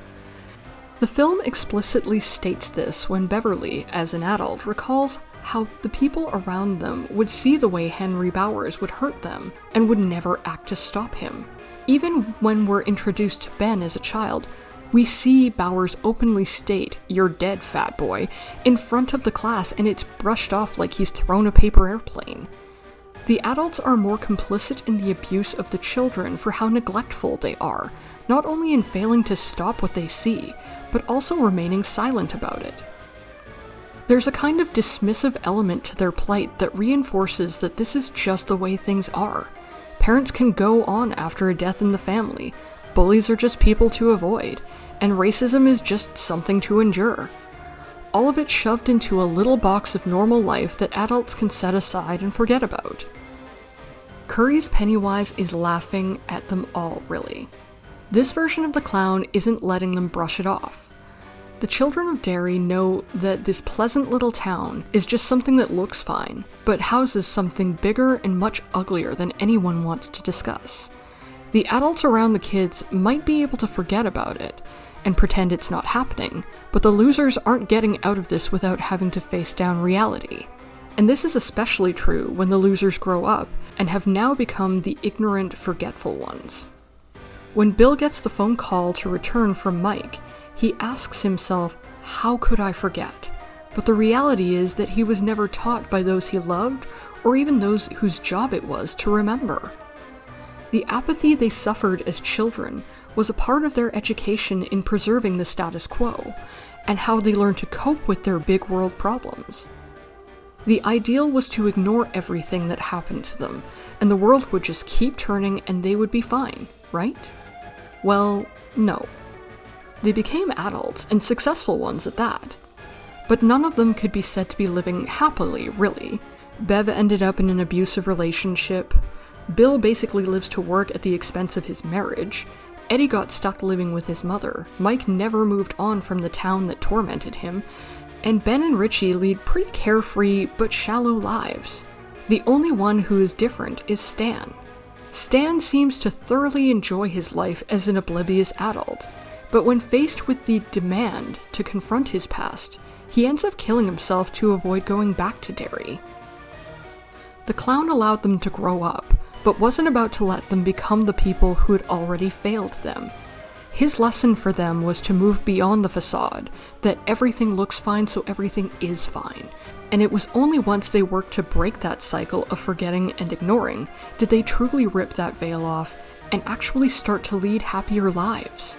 The film explicitly states this when Beverly, as an adult, recalls how the people around them would see the way Henry Bowers would hurt them and would never act to stop him. Even when we're introduced to Ben as a child, we see Bowers openly state, You're dead, fat boy, in front of the class, and it's brushed off like he's thrown a paper airplane. The adults are more complicit in the abuse of the children for how neglectful they are, not only in failing to stop what they see, but also remaining silent about it. There's a kind of dismissive element to their plight that reinforces that this is just the way things are. Parents can go on after a death in the family. Bullies are just people to avoid, and racism is just something to endure. All of it shoved into a little box of normal life that adults can set aside and forget about. Curry's Pennywise is laughing at them all, really. This version of the clown isn't letting them brush it off. The children of Derry know that this pleasant little town is just something that looks fine, but houses something bigger and much uglier than anyone wants to discuss. The adults around the kids might be able to forget about it and pretend it's not happening, but the losers aren't getting out of this without having to face down reality. And this is especially true when the losers grow up and have now become the ignorant, forgetful ones. When Bill gets the phone call to return from Mike, he asks himself, How could I forget? But the reality is that he was never taught by those he loved or even those whose job it was to remember. The apathy they suffered as children was a part of their education in preserving the status quo, and how they learned to cope with their big world problems. The ideal was to ignore everything that happened to them, and the world would just keep turning and they would be fine, right? Well, no. They became adults, and successful ones at that. But none of them could be said to be living happily, really. Bev ended up in an abusive relationship. Bill basically lives to work at the expense of his marriage. Eddie got stuck living with his mother. Mike never moved on from the town that tormented him. And Ben and Richie lead pretty carefree but shallow lives. The only one who is different is Stan. Stan seems to thoroughly enjoy his life as an oblivious adult, but when faced with the demand to confront his past, he ends up killing himself to avoid going back to Derry. The clown allowed them to grow up, but wasn't about to let them become the people who had already failed them. His lesson for them was to move beyond the facade, that everything looks fine, so everything is fine. And it was only once they worked to break that cycle of forgetting and ignoring did they truly rip that veil off and actually start to lead happier lives.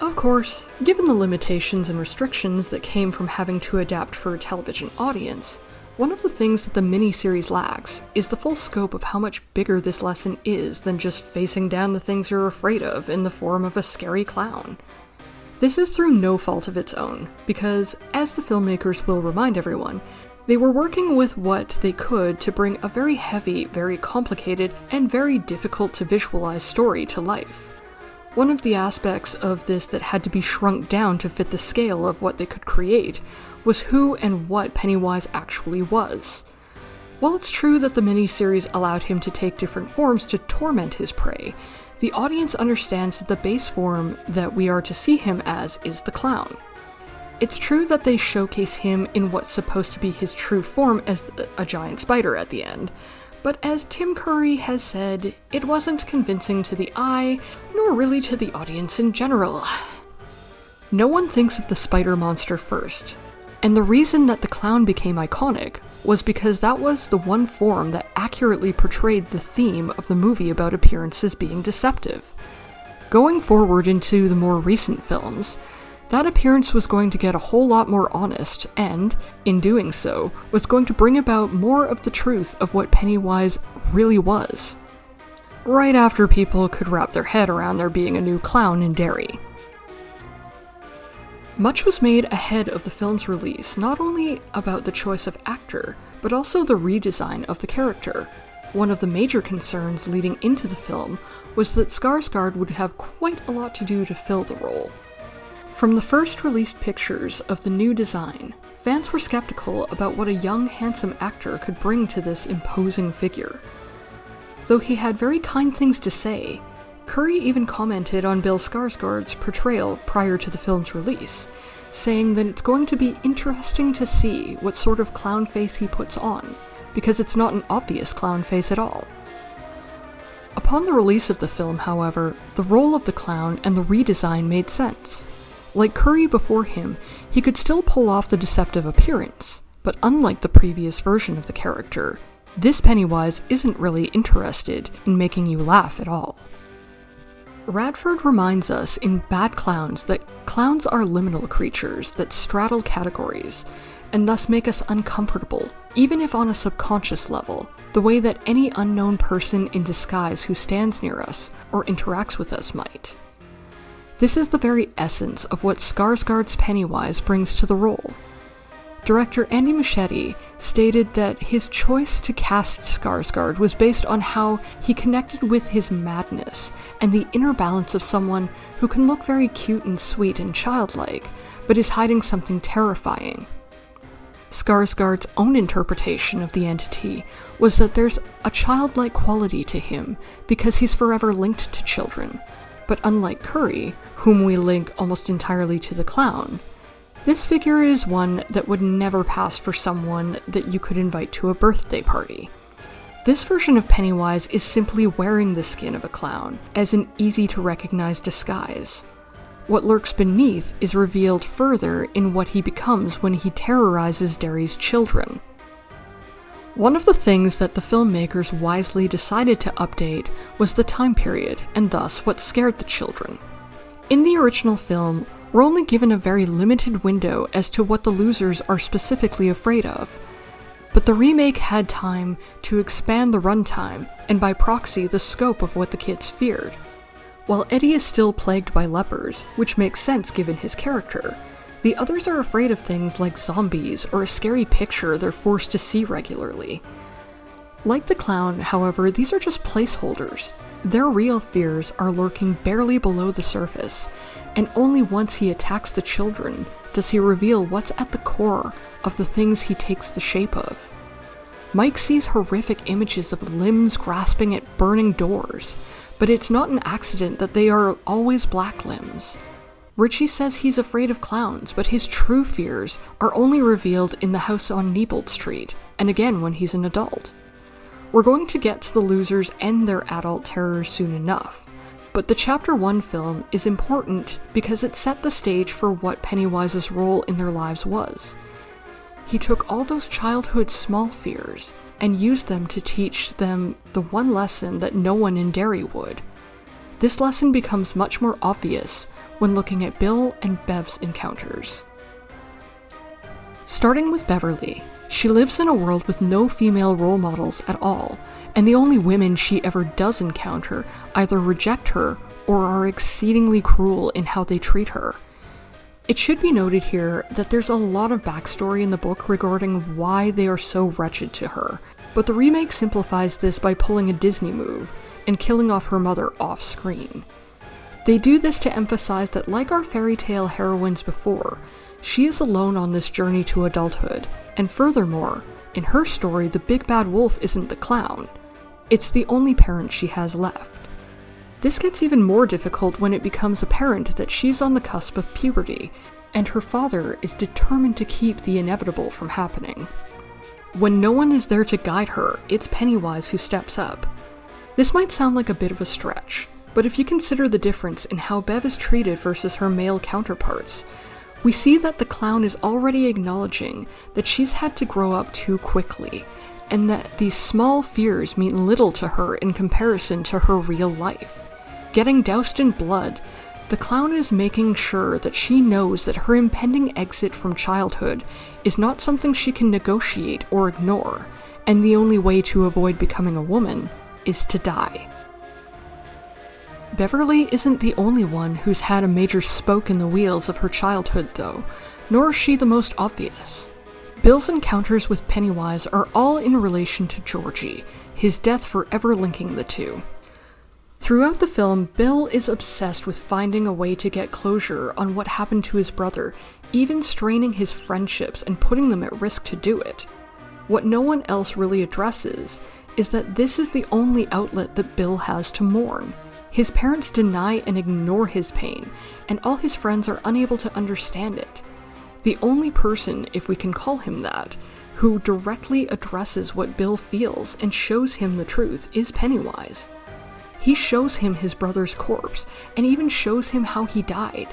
Of course, given the limitations and restrictions that came from having to adapt for a television audience, one of the things that the miniseries lacks is the full scope of how much bigger this lesson is than just facing down the things you're afraid of in the form of a scary clown. This is through no fault of its own, because, as the filmmakers will remind everyone, they were working with what they could to bring a very heavy, very complicated, and very difficult to visualize story to life. One of the aspects of this that had to be shrunk down to fit the scale of what they could create was who and what Pennywise actually was. While it's true that the miniseries allowed him to take different forms to torment his prey, the audience understands that the base form that we are to see him as is the clown. It's true that they showcase him in what's supposed to be his true form as a giant spider at the end, but as Tim Curry has said, it wasn't convincing to the eye, nor really to the audience in general. No one thinks of the spider monster first, and the reason that the clown became iconic was because that was the one form that accurately portrayed the theme of the movie about appearances being deceptive. Going forward into the more recent films, that appearance was going to get a whole lot more honest, and, in doing so, was going to bring about more of the truth of what Pennywise really was. Right after people could wrap their head around there being a new clown in Derry. Much was made ahead of the film's release, not only about the choice of actor, but also the redesign of the character. One of the major concerns leading into the film was that Skarsgård would have quite a lot to do to fill the role. From the first released pictures of the new design, fans were skeptical about what a young, handsome actor could bring to this imposing figure. Though he had very kind things to say, Curry even commented on Bill Skarsgård's portrayal prior to the film's release, saying that it's going to be interesting to see what sort of clown face he puts on, because it's not an obvious clown face at all. Upon the release of the film, however, the role of the clown and the redesign made sense. Like Curry before him, he could still pull off the deceptive appearance, but unlike the previous version of the character, this Pennywise isn't really interested in making you laugh at all. Radford reminds us in Bad Clowns that clowns are liminal creatures that straddle categories, and thus make us uncomfortable, even if on a subconscious level, the way that any unknown person in disguise who stands near us or interacts with us might. This is the very essence of what Skarsgård's Pennywise brings to the role. Director Andy Muschietti stated that his choice to cast Skarsgård was based on how he connected with his madness and the inner balance of someone who can look very cute and sweet and childlike, but is hiding something terrifying. Skarsgård's own interpretation of the entity was that there's a childlike quality to him because he's forever linked to children, but unlike Curry, whom we link almost entirely to the clown, this figure is one that would never pass for someone that you could invite to a birthday party. This version of Pennywise is simply wearing the skin of a clown as an easy to recognize disguise. What lurks beneath is revealed further in what he becomes when he terrorizes Derry's children. One of the things that the filmmakers wisely decided to update was the time period, and thus what scared the children. In the original film, we're only given a very limited window as to what the losers are specifically afraid of. But the remake had time to expand the runtime, and by proxy, the scope of what the kids feared. While Eddie is still plagued by lepers, which makes sense given his character, the others are afraid of things like zombies or a scary picture they're forced to see regularly. Like the clown, however, these are just placeholders. Their real fears are lurking barely below the surface, and only once he attacks the children does he reveal what's at the core of the things he takes the shape of. Mike sees horrific images of limbs grasping at burning doors, but it's not an accident that they are always black limbs. Richie says he's afraid of clowns, but his true fears are only revealed in the house on Neibolt Street, and again when he's an adult. We're going to get to the losers and their adult terrors soon enough, but the Chapter 1 film is important because it set the stage for what Pennywise's role in their lives was. He took all those childhood small fears and used them to teach them the one lesson that no one in Derry would. This lesson becomes much more obvious when looking at Bill and Bev's encounters. Starting with Beverly, she lives in a world with no female role models at all, and the only women she ever does encounter either reject her or are exceedingly cruel in how they treat her. It should be noted here that there's a lot of backstory in the book regarding why they are so wretched to her, but the remake simplifies this by pulling a Disney move and killing off her mother off screen. They do this to emphasize that, like our fairy tale heroines before, she is alone on this journey to adulthood, and furthermore, in her story, the big bad wolf isn't the clown, it's the only parent she has left. This gets even more difficult when it becomes apparent that she's on the cusp of puberty, and her father is determined to keep the inevitable from happening. When no one is there to guide her, it's Pennywise who steps up. This might sound like a bit of a stretch, but if you consider the difference in how Bev is treated versus her male counterparts, we see that the clown is already acknowledging that she's had to grow up too quickly, and that these small fears mean little to her in comparison to her real life. Getting doused in blood, the clown is making sure that she knows that her impending exit from childhood is not something she can negotiate or ignore, and the only way to avoid becoming a woman is to die. Beverly isn't the only one who's had a major spoke in the wheels of her childhood, though, nor is she the most obvious. Bill's encounters with Pennywise are all in relation to Georgie, his death forever linking the two. Throughout the film, Bill is obsessed with finding a way to get closure on what happened to his brother, even straining his friendships and putting them at risk to do it. What no one else really addresses is that this is the only outlet that Bill has to mourn. His parents deny and ignore his pain, and all his friends are unable to understand it. The only person, if we can call him that, who directly addresses what Bill feels and shows him the truth is Pennywise. He shows him his brother's corpse, and even shows him how he died.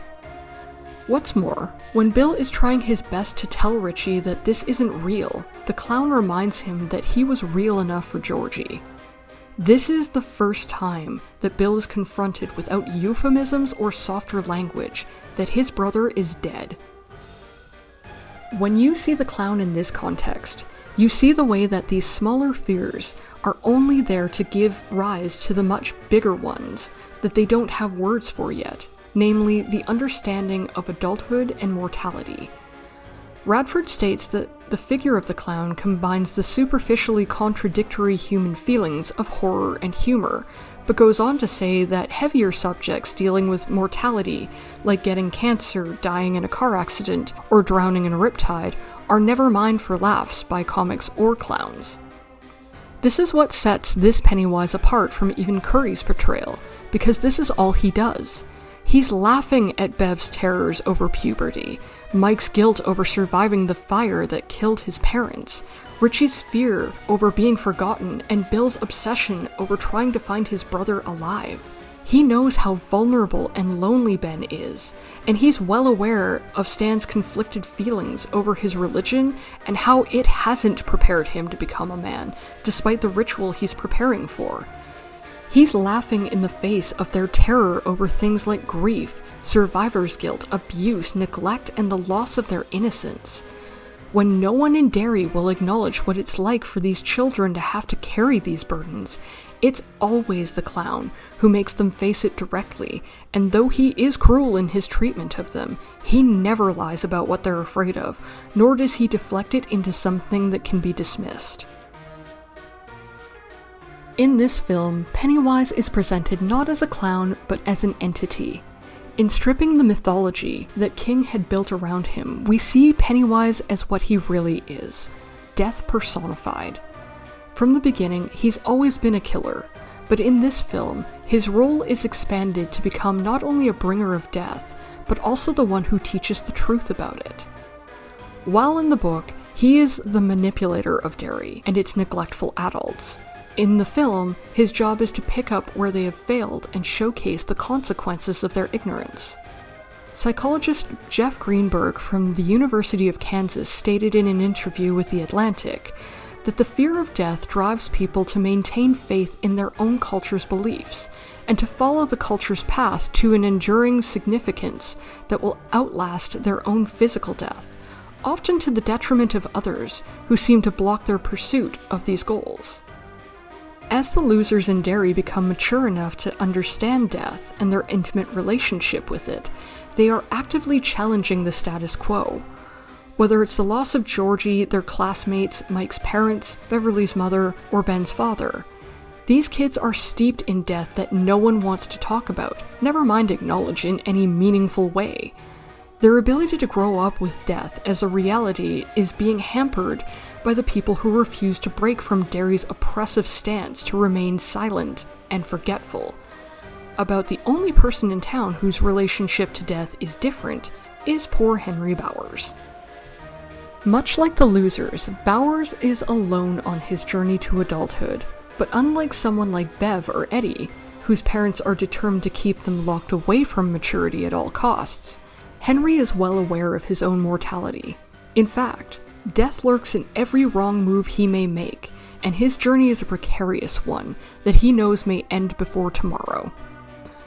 What's more, when Bill is trying his best to tell Richie that this isn't real, the clown reminds him that he was real enough for Georgie. This is the first time that Bill is confronted without euphemisms or softer language that his brother is dead. When you see the clown in this context, you see the way that these smaller fears are only there to give rise to the much bigger ones that they don't have words for yet, namely the understanding of adulthood and mortality. Radford states that the figure of the clown combines the superficially contradictory human feelings of horror and humor, but goes on to say that heavier subjects dealing with mortality, like getting cancer, dying in a car accident, or drowning in a riptide, are never mined for laughs by comics or clowns. This is what sets this Pennywise apart from even Curry's portrayal, because this is all he does. He's laughing at Bev's terrors over puberty, Mike's guilt over surviving the fire that killed his parents, Richie's fear over being forgotten, and Bill's obsession over trying to find his brother alive. He knows how vulnerable and lonely Ben is, and he's well aware of Stan's conflicted feelings over his religion and how it hasn't prepared him to become a man, despite the ritual he's preparing for. He's laughing in the face of their terror over things like grief, survivor's guilt, abuse, neglect, and the loss of their innocence. When no one in Derry will acknowledge what it's like for these children to have to carry these burdens, it's always the clown who makes them face it directly, and though he is cruel in his treatment of them, he never lies about what they're afraid of, nor does he deflect it into something that can be dismissed. In this film, Pennywise is presented not as a clown, but as an entity. In stripping the mythology that King had built around him, we see Pennywise as what he really is death personified. From the beginning, he's always been a killer, but in this film, his role is expanded to become not only a bringer of death, but also the one who teaches the truth about it. While in the book, he is the manipulator of Derry and its neglectful adults. In the film, his job is to pick up where they have failed and showcase the consequences of their ignorance. Psychologist Jeff Greenberg from the University of Kansas stated in an interview with The Atlantic that the fear of death drives people to maintain faith in their own culture's beliefs and to follow the culture's path to an enduring significance that will outlast their own physical death, often to the detriment of others who seem to block their pursuit of these goals. As the losers in Derry become mature enough to understand death and their intimate relationship with it, they are actively challenging the status quo whether it's the loss of Georgie, their classmates, Mike's parents, Beverly's mother, or Ben's father. These kids are steeped in death that no one wants to talk about, never mind acknowledge in any meaningful way. Their ability to grow up with death as a reality is being hampered by the people who refuse to break from Derry's oppressive stance to remain silent and forgetful. About the only person in town whose relationship to death is different is poor Henry Bowers. Much like the losers, Bowers is alone on his journey to adulthood, but unlike someone like Bev or Eddie, whose parents are determined to keep them locked away from maturity at all costs, Henry is well aware of his own mortality. In fact, death lurks in every wrong move he may make, and his journey is a precarious one that he knows may end before tomorrow.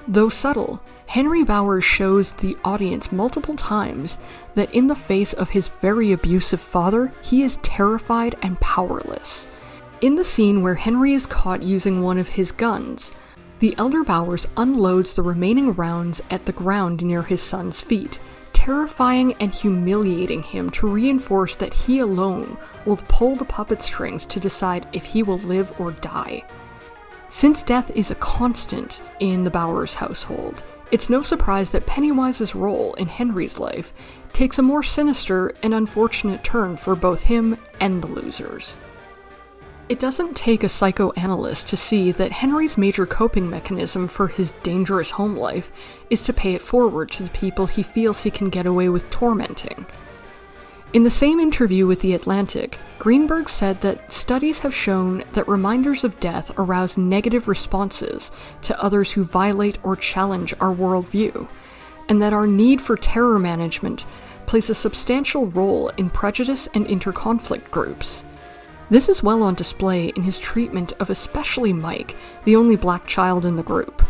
Though subtle, Henry Bowers shows the audience multiple times that in the face of his very abusive father, he is terrified and powerless. In the scene where Henry is caught using one of his guns, the elder Bowers unloads the remaining rounds at the ground near his son's feet, terrifying and humiliating him to reinforce that he alone will pull the puppet strings to decide if he will live or die. Since death is a constant in the Bowers household, it's no surprise that Pennywise's role in Henry's life takes a more sinister and unfortunate turn for both him and the losers. It doesn't take a psychoanalyst to see that Henry's major coping mechanism for his dangerous home life is to pay it forward to the people he feels he can get away with tormenting. In the same interview with The Atlantic, Greenberg said that studies have shown that reminders of death arouse negative responses to others who violate or challenge our worldview, and that our need for terror management plays a substantial role in prejudice and interconflict groups. This is well on display in his treatment of especially Mike, the only black child in the group.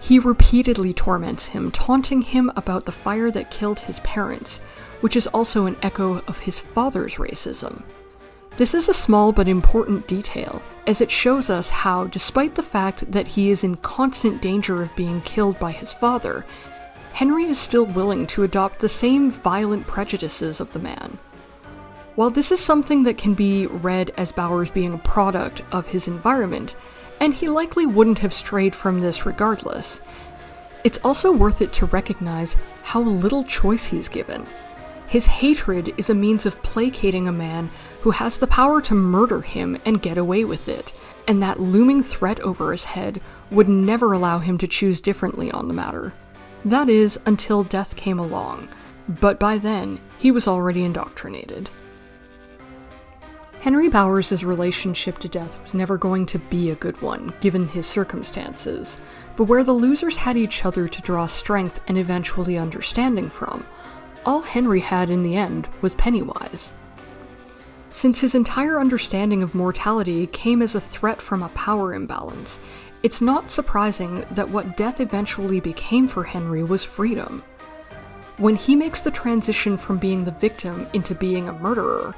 He repeatedly torments him, taunting him about the fire that killed his parents, which is also an echo of his father's racism. This is a small but important detail, as it shows us how, despite the fact that he is in constant danger of being killed by his father, Henry is still willing to adopt the same violent prejudices of the man. While this is something that can be read as Bowers being a product of his environment, and he likely wouldn't have strayed from this regardless, it's also worth it to recognize how little choice he's given. His hatred is a means of placating a man who has the power to murder him and get away with it, and that looming threat over his head would never allow him to choose differently on the matter. That is, until death came along, but by then, he was already indoctrinated. Henry Bowers' relationship to death was never going to be a good one, given his circumstances, but where the losers had each other to draw strength and eventually understanding from, all Henry had in the end was Pennywise. Since his entire understanding of mortality came as a threat from a power imbalance, it's not surprising that what death eventually became for Henry was freedom. When he makes the transition from being the victim into being a murderer,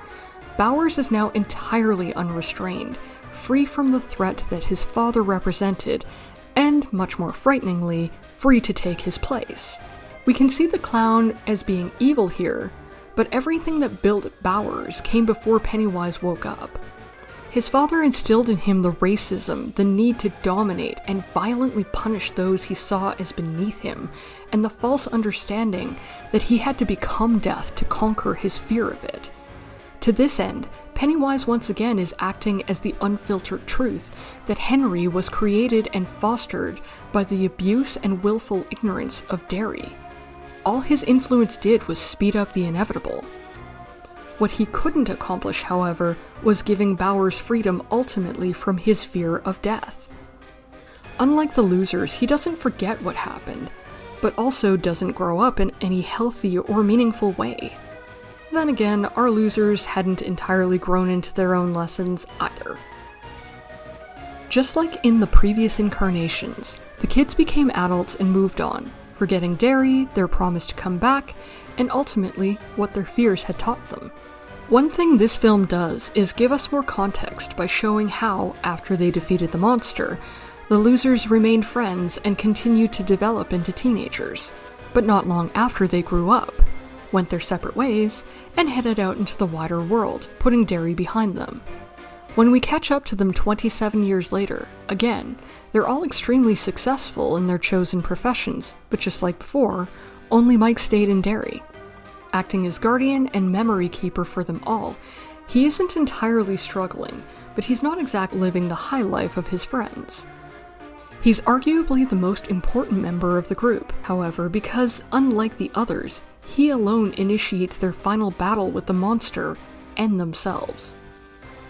Bowers is now entirely unrestrained, free from the threat that his father represented, and, much more frighteningly, free to take his place. We can see the clown as being evil here, but everything that built Bowers came before Pennywise woke up. His father instilled in him the racism, the need to dominate and violently punish those he saw as beneath him, and the false understanding that he had to become death to conquer his fear of it. To this end, Pennywise once again is acting as the unfiltered truth that Henry was created and fostered by the abuse and willful ignorance of Derry. All his influence did was speed up the inevitable. What he couldn't accomplish, however, was giving Bowers freedom ultimately from his fear of death. Unlike the losers, he doesn't forget what happened, but also doesn't grow up in any healthy or meaningful way. Then again, our losers hadn't entirely grown into their own lessons either. Just like in the previous incarnations, the kids became adults and moved on, forgetting Derry, their promise to come back, and ultimately what their fears had taught them. One thing this film does is give us more context by showing how, after they defeated the monster, the losers remained friends and continued to develop into teenagers, but not long after they grew up, went their separate ways, and headed out into the wider world, putting Derry behind them. When we catch up to them 27 years later, again, they're all extremely successful in their chosen professions, but just like before, only Mike stayed in Derry. Acting as guardian and memory keeper for them all, he isn't entirely struggling, but he's not exactly living the high life of his friends. He's arguably the most important member of the group, however, because unlike the others, he alone initiates their final battle with the monster and themselves.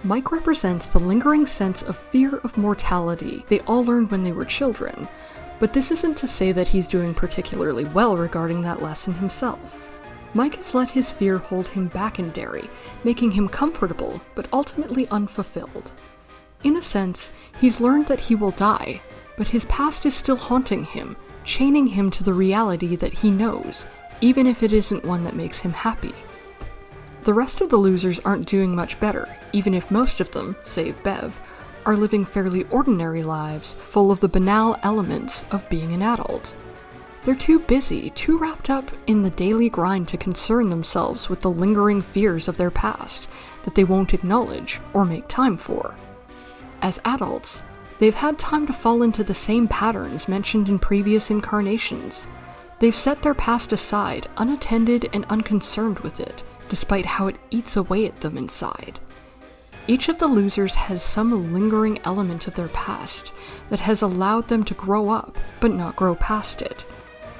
Mike represents the lingering sense of fear of mortality they all learned when they were children, but this isn't to say that he's doing particularly well regarding that lesson himself. Mike has let his fear hold him back in Derry, making him comfortable but ultimately unfulfilled. In a sense, he's learned that he will die, but his past is still haunting him, chaining him to the reality that he knows, even if it isn't one that makes him happy. The rest of the losers aren't doing much better, even if most of them, save Bev, are living fairly ordinary lives full of the banal elements of being an adult. They're too busy, too wrapped up in the daily grind to concern themselves with the lingering fears of their past that they won't acknowledge or make time for. As adults, They've had time to fall into the same patterns mentioned in previous incarnations. They've set their past aside, unattended and unconcerned with it, despite how it eats away at them inside. Each of the losers has some lingering element of their past that has allowed them to grow up, but not grow past it.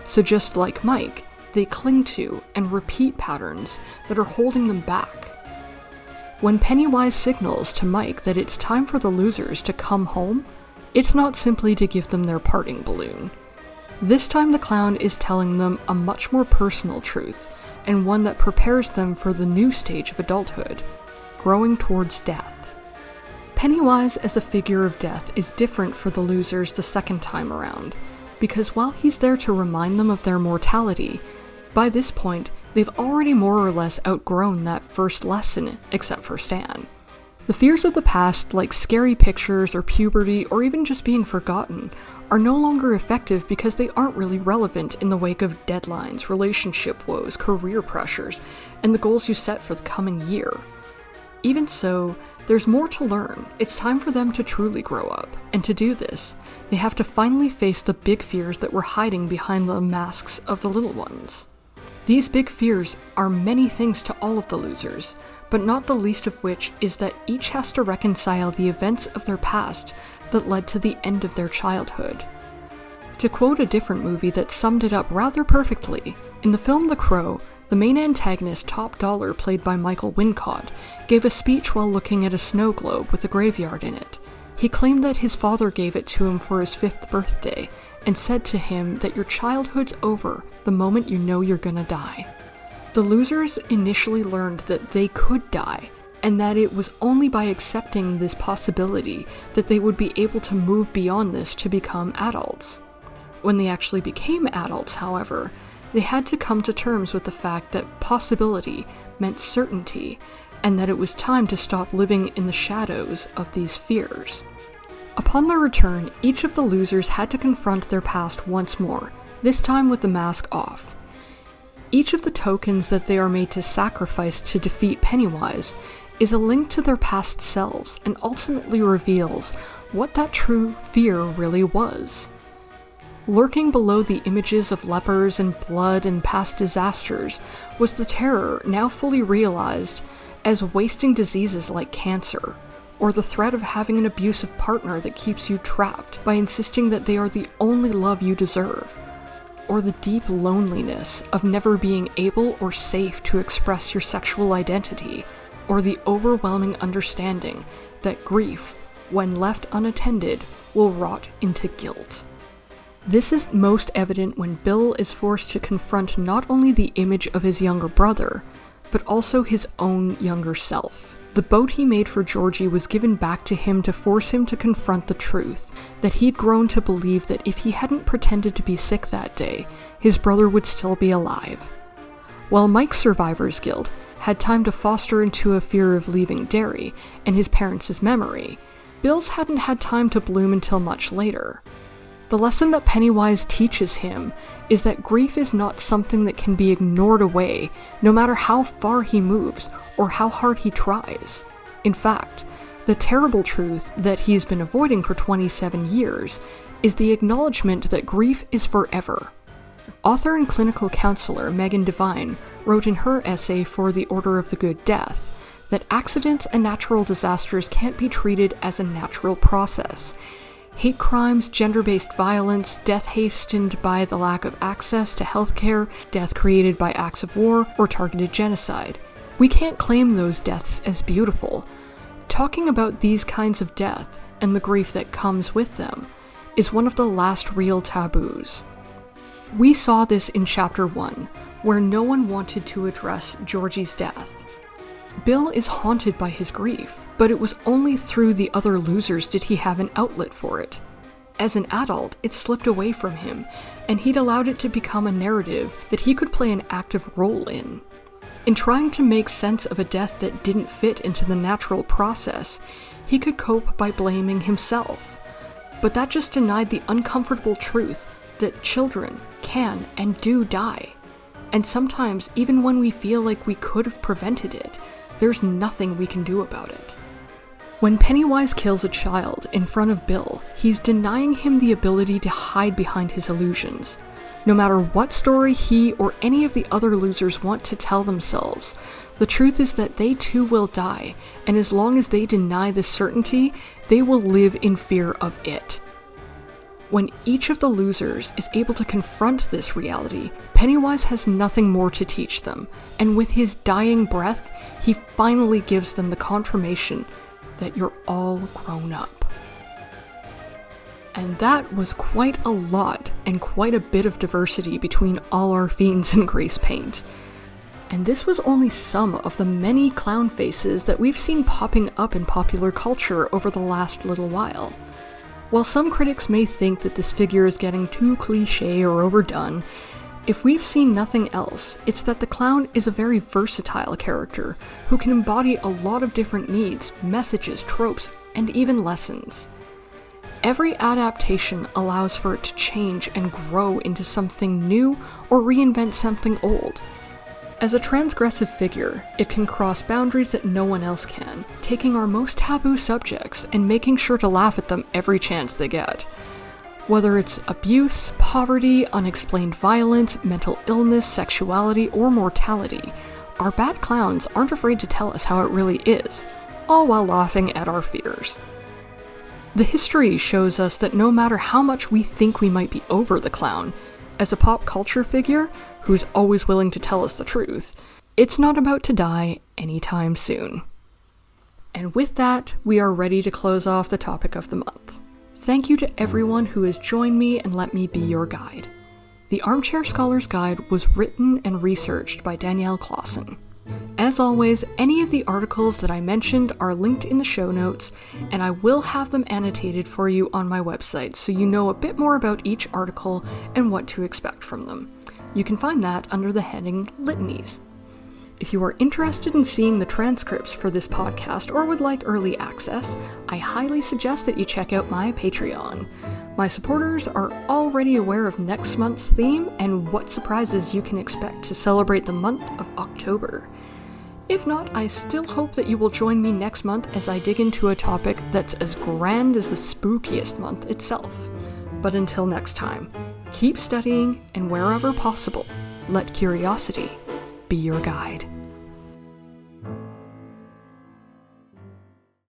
So, just like Mike, they cling to and repeat patterns that are holding them back when Pennywise signals to Mike that it's time for the losers to come home, it's not simply to give them their parting balloon. This time, the clown is telling them a much more personal truth, and one that prepares them for the new stage of adulthood growing towards death. Pennywise as a figure of death is different for the losers the second time around, because while he's there to remind them of their mortality, by this point, they've already more or less outgrown that first lesson, except for Stan. The fears of the past, like scary pictures or puberty or even just being forgotten, are no longer effective because they aren't really relevant in the wake of deadlines, relationship woes, career pressures, and the goals you set for the coming year. Even so, there's more to learn. It's time for them to truly grow up. And to do this, they have to finally face the big fears that were hiding behind the masks of the little ones. These big fears are many things to all of the losers, but not the least of which is that each has to reconcile the events of their past that led to the end of their childhood. To quote a different movie that summed it up rather perfectly, in the film The Crow, the main antagonist, Top Dollar, played by Michael Wincott, gave a speech while looking at a snow globe with a graveyard in it. He claimed that his father gave it to him for his fifth birthday, and said to him that your childhood's over the moment you know you're gonna die. The losers initially learned that they could die, and that it was only by accepting this possibility that they would be able to move beyond this to become adults. When they actually became adults, however, they had to come to terms with the fact that possibility meant certainty, and that it was time to stop living in the shadows of these fears. Upon their return, each of the losers had to confront their past once more, this time with the mask off. Each of the tokens that they are made to sacrifice to defeat Pennywise is a link to their past selves and ultimately reveals what that true fear really was. Lurking below the images of lepers and blood and past disasters was the terror, now fully realized, as wasting diseases like cancer, or the threat of having an abusive partner that keeps you trapped by insisting that they are the only love you deserve, or the deep loneliness of never being able or safe to express your sexual identity, or the overwhelming understanding that grief, when left unattended, will rot into guilt. This is most evident when Bill is forced to confront not only the image of his younger brother, but also his own younger self. The boat he made for Georgie was given back to him to force him to confront the truth that he'd grown to believe that if he hadn't pretended to be sick that day, his brother would still be alive. While Mike's survivor's guilt had time to foster into a fear of leaving Derry and his parents' memory, Bill's hadn't had time to bloom until much later. The lesson that Pennywise teaches him is that grief is not something that can be ignored away, no matter how far he moves or how hard he tries. In fact, the terrible truth that he's been avoiding for 27 years is the acknowledgement that grief is forever. Author and clinical counselor Megan Devine wrote in her essay for The Order of the Good Death that accidents and natural disasters can't be treated as a natural process. Hate crimes, gender based violence, death hastened by the lack of access to healthcare, death created by acts of war, or targeted genocide. We can't claim those deaths as beautiful. Talking about these kinds of death and the grief that comes with them is one of the last real taboos. We saw this in Chapter 1, where no one wanted to address Georgie's death. Bill is haunted by his grief, but it was only through the other losers did he have an outlet for it. As an adult, it slipped away from him, and he'd allowed it to become a narrative that he could play an active role in. In trying to make sense of a death that didn't fit into the natural process, he could cope by blaming himself. But that just denied the uncomfortable truth that children can and do die. And sometimes, even when we feel like we could have prevented it, there's nothing we can do about it. When Pennywise kills a child in front of Bill, he's denying him the ability to hide behind his illusions. No matter what story he or any of the other losers want to tell themselves, the truth is that they too will die, and as long as they deny this certainty, they will live in fear of it. When each of the losers is able to confront this reality, Pennywise has nothing more to teach them, and with his dying breath, he finally gives them the confirmation that you're all grown up. And that was quite a lot and quite a bit of diversity between all our fiends and grease paint. And this was only some of the many clown faces that we've seen popping up in popular culture over the last little while. While some critics may think that this figure is getting too cliche or overdone, if we've seen nothing else, it's that the clown is a very versatile character who can embody a lot of different needs, messages, tropes, and even lessons. Every adaptation allows for it to change and grow into something new or reinvent something old. As a transgressive figure, it can cross boundaries that no one else can, taking our most taboo subjects and making sure to laugh at them every chance they get. Whether it's abuse, poverty, unexplained violence, mental illness, sexuality, or mortality, our bad clowns aren't afraid to tell us how it really is, all while laughing at our fears. The history shows us that no matter how much we think we might be over the clown, as a pop culture figure who's always willing to tell us the truth, it's not about to die anytime soon. And with that, we are ready to close off the topic of the month. Thank you to everyone who has joined me and let me be your guide. The Armchair Scholar's Guide was written and researched by Danielle Clausen. As always, any of the articles that I mentioned are linked in the show notes, and I will have them annotated for you on my website so you know a bit more about each article and what to expect from them. You can find that under the heading Litanies. If you are interested in seeing the transcripts for this podcast or would like early access, I highly suggest that you check out my Patreon. My supporters are already aware of next month's theme and what surprises you can expect to celebrate the month of October. If not, I still hope that you will join me next month as I dig into a topic that's as grand as the spookiest month itself. But until next time, keep studying and wherever possible, let curiosity be your guide.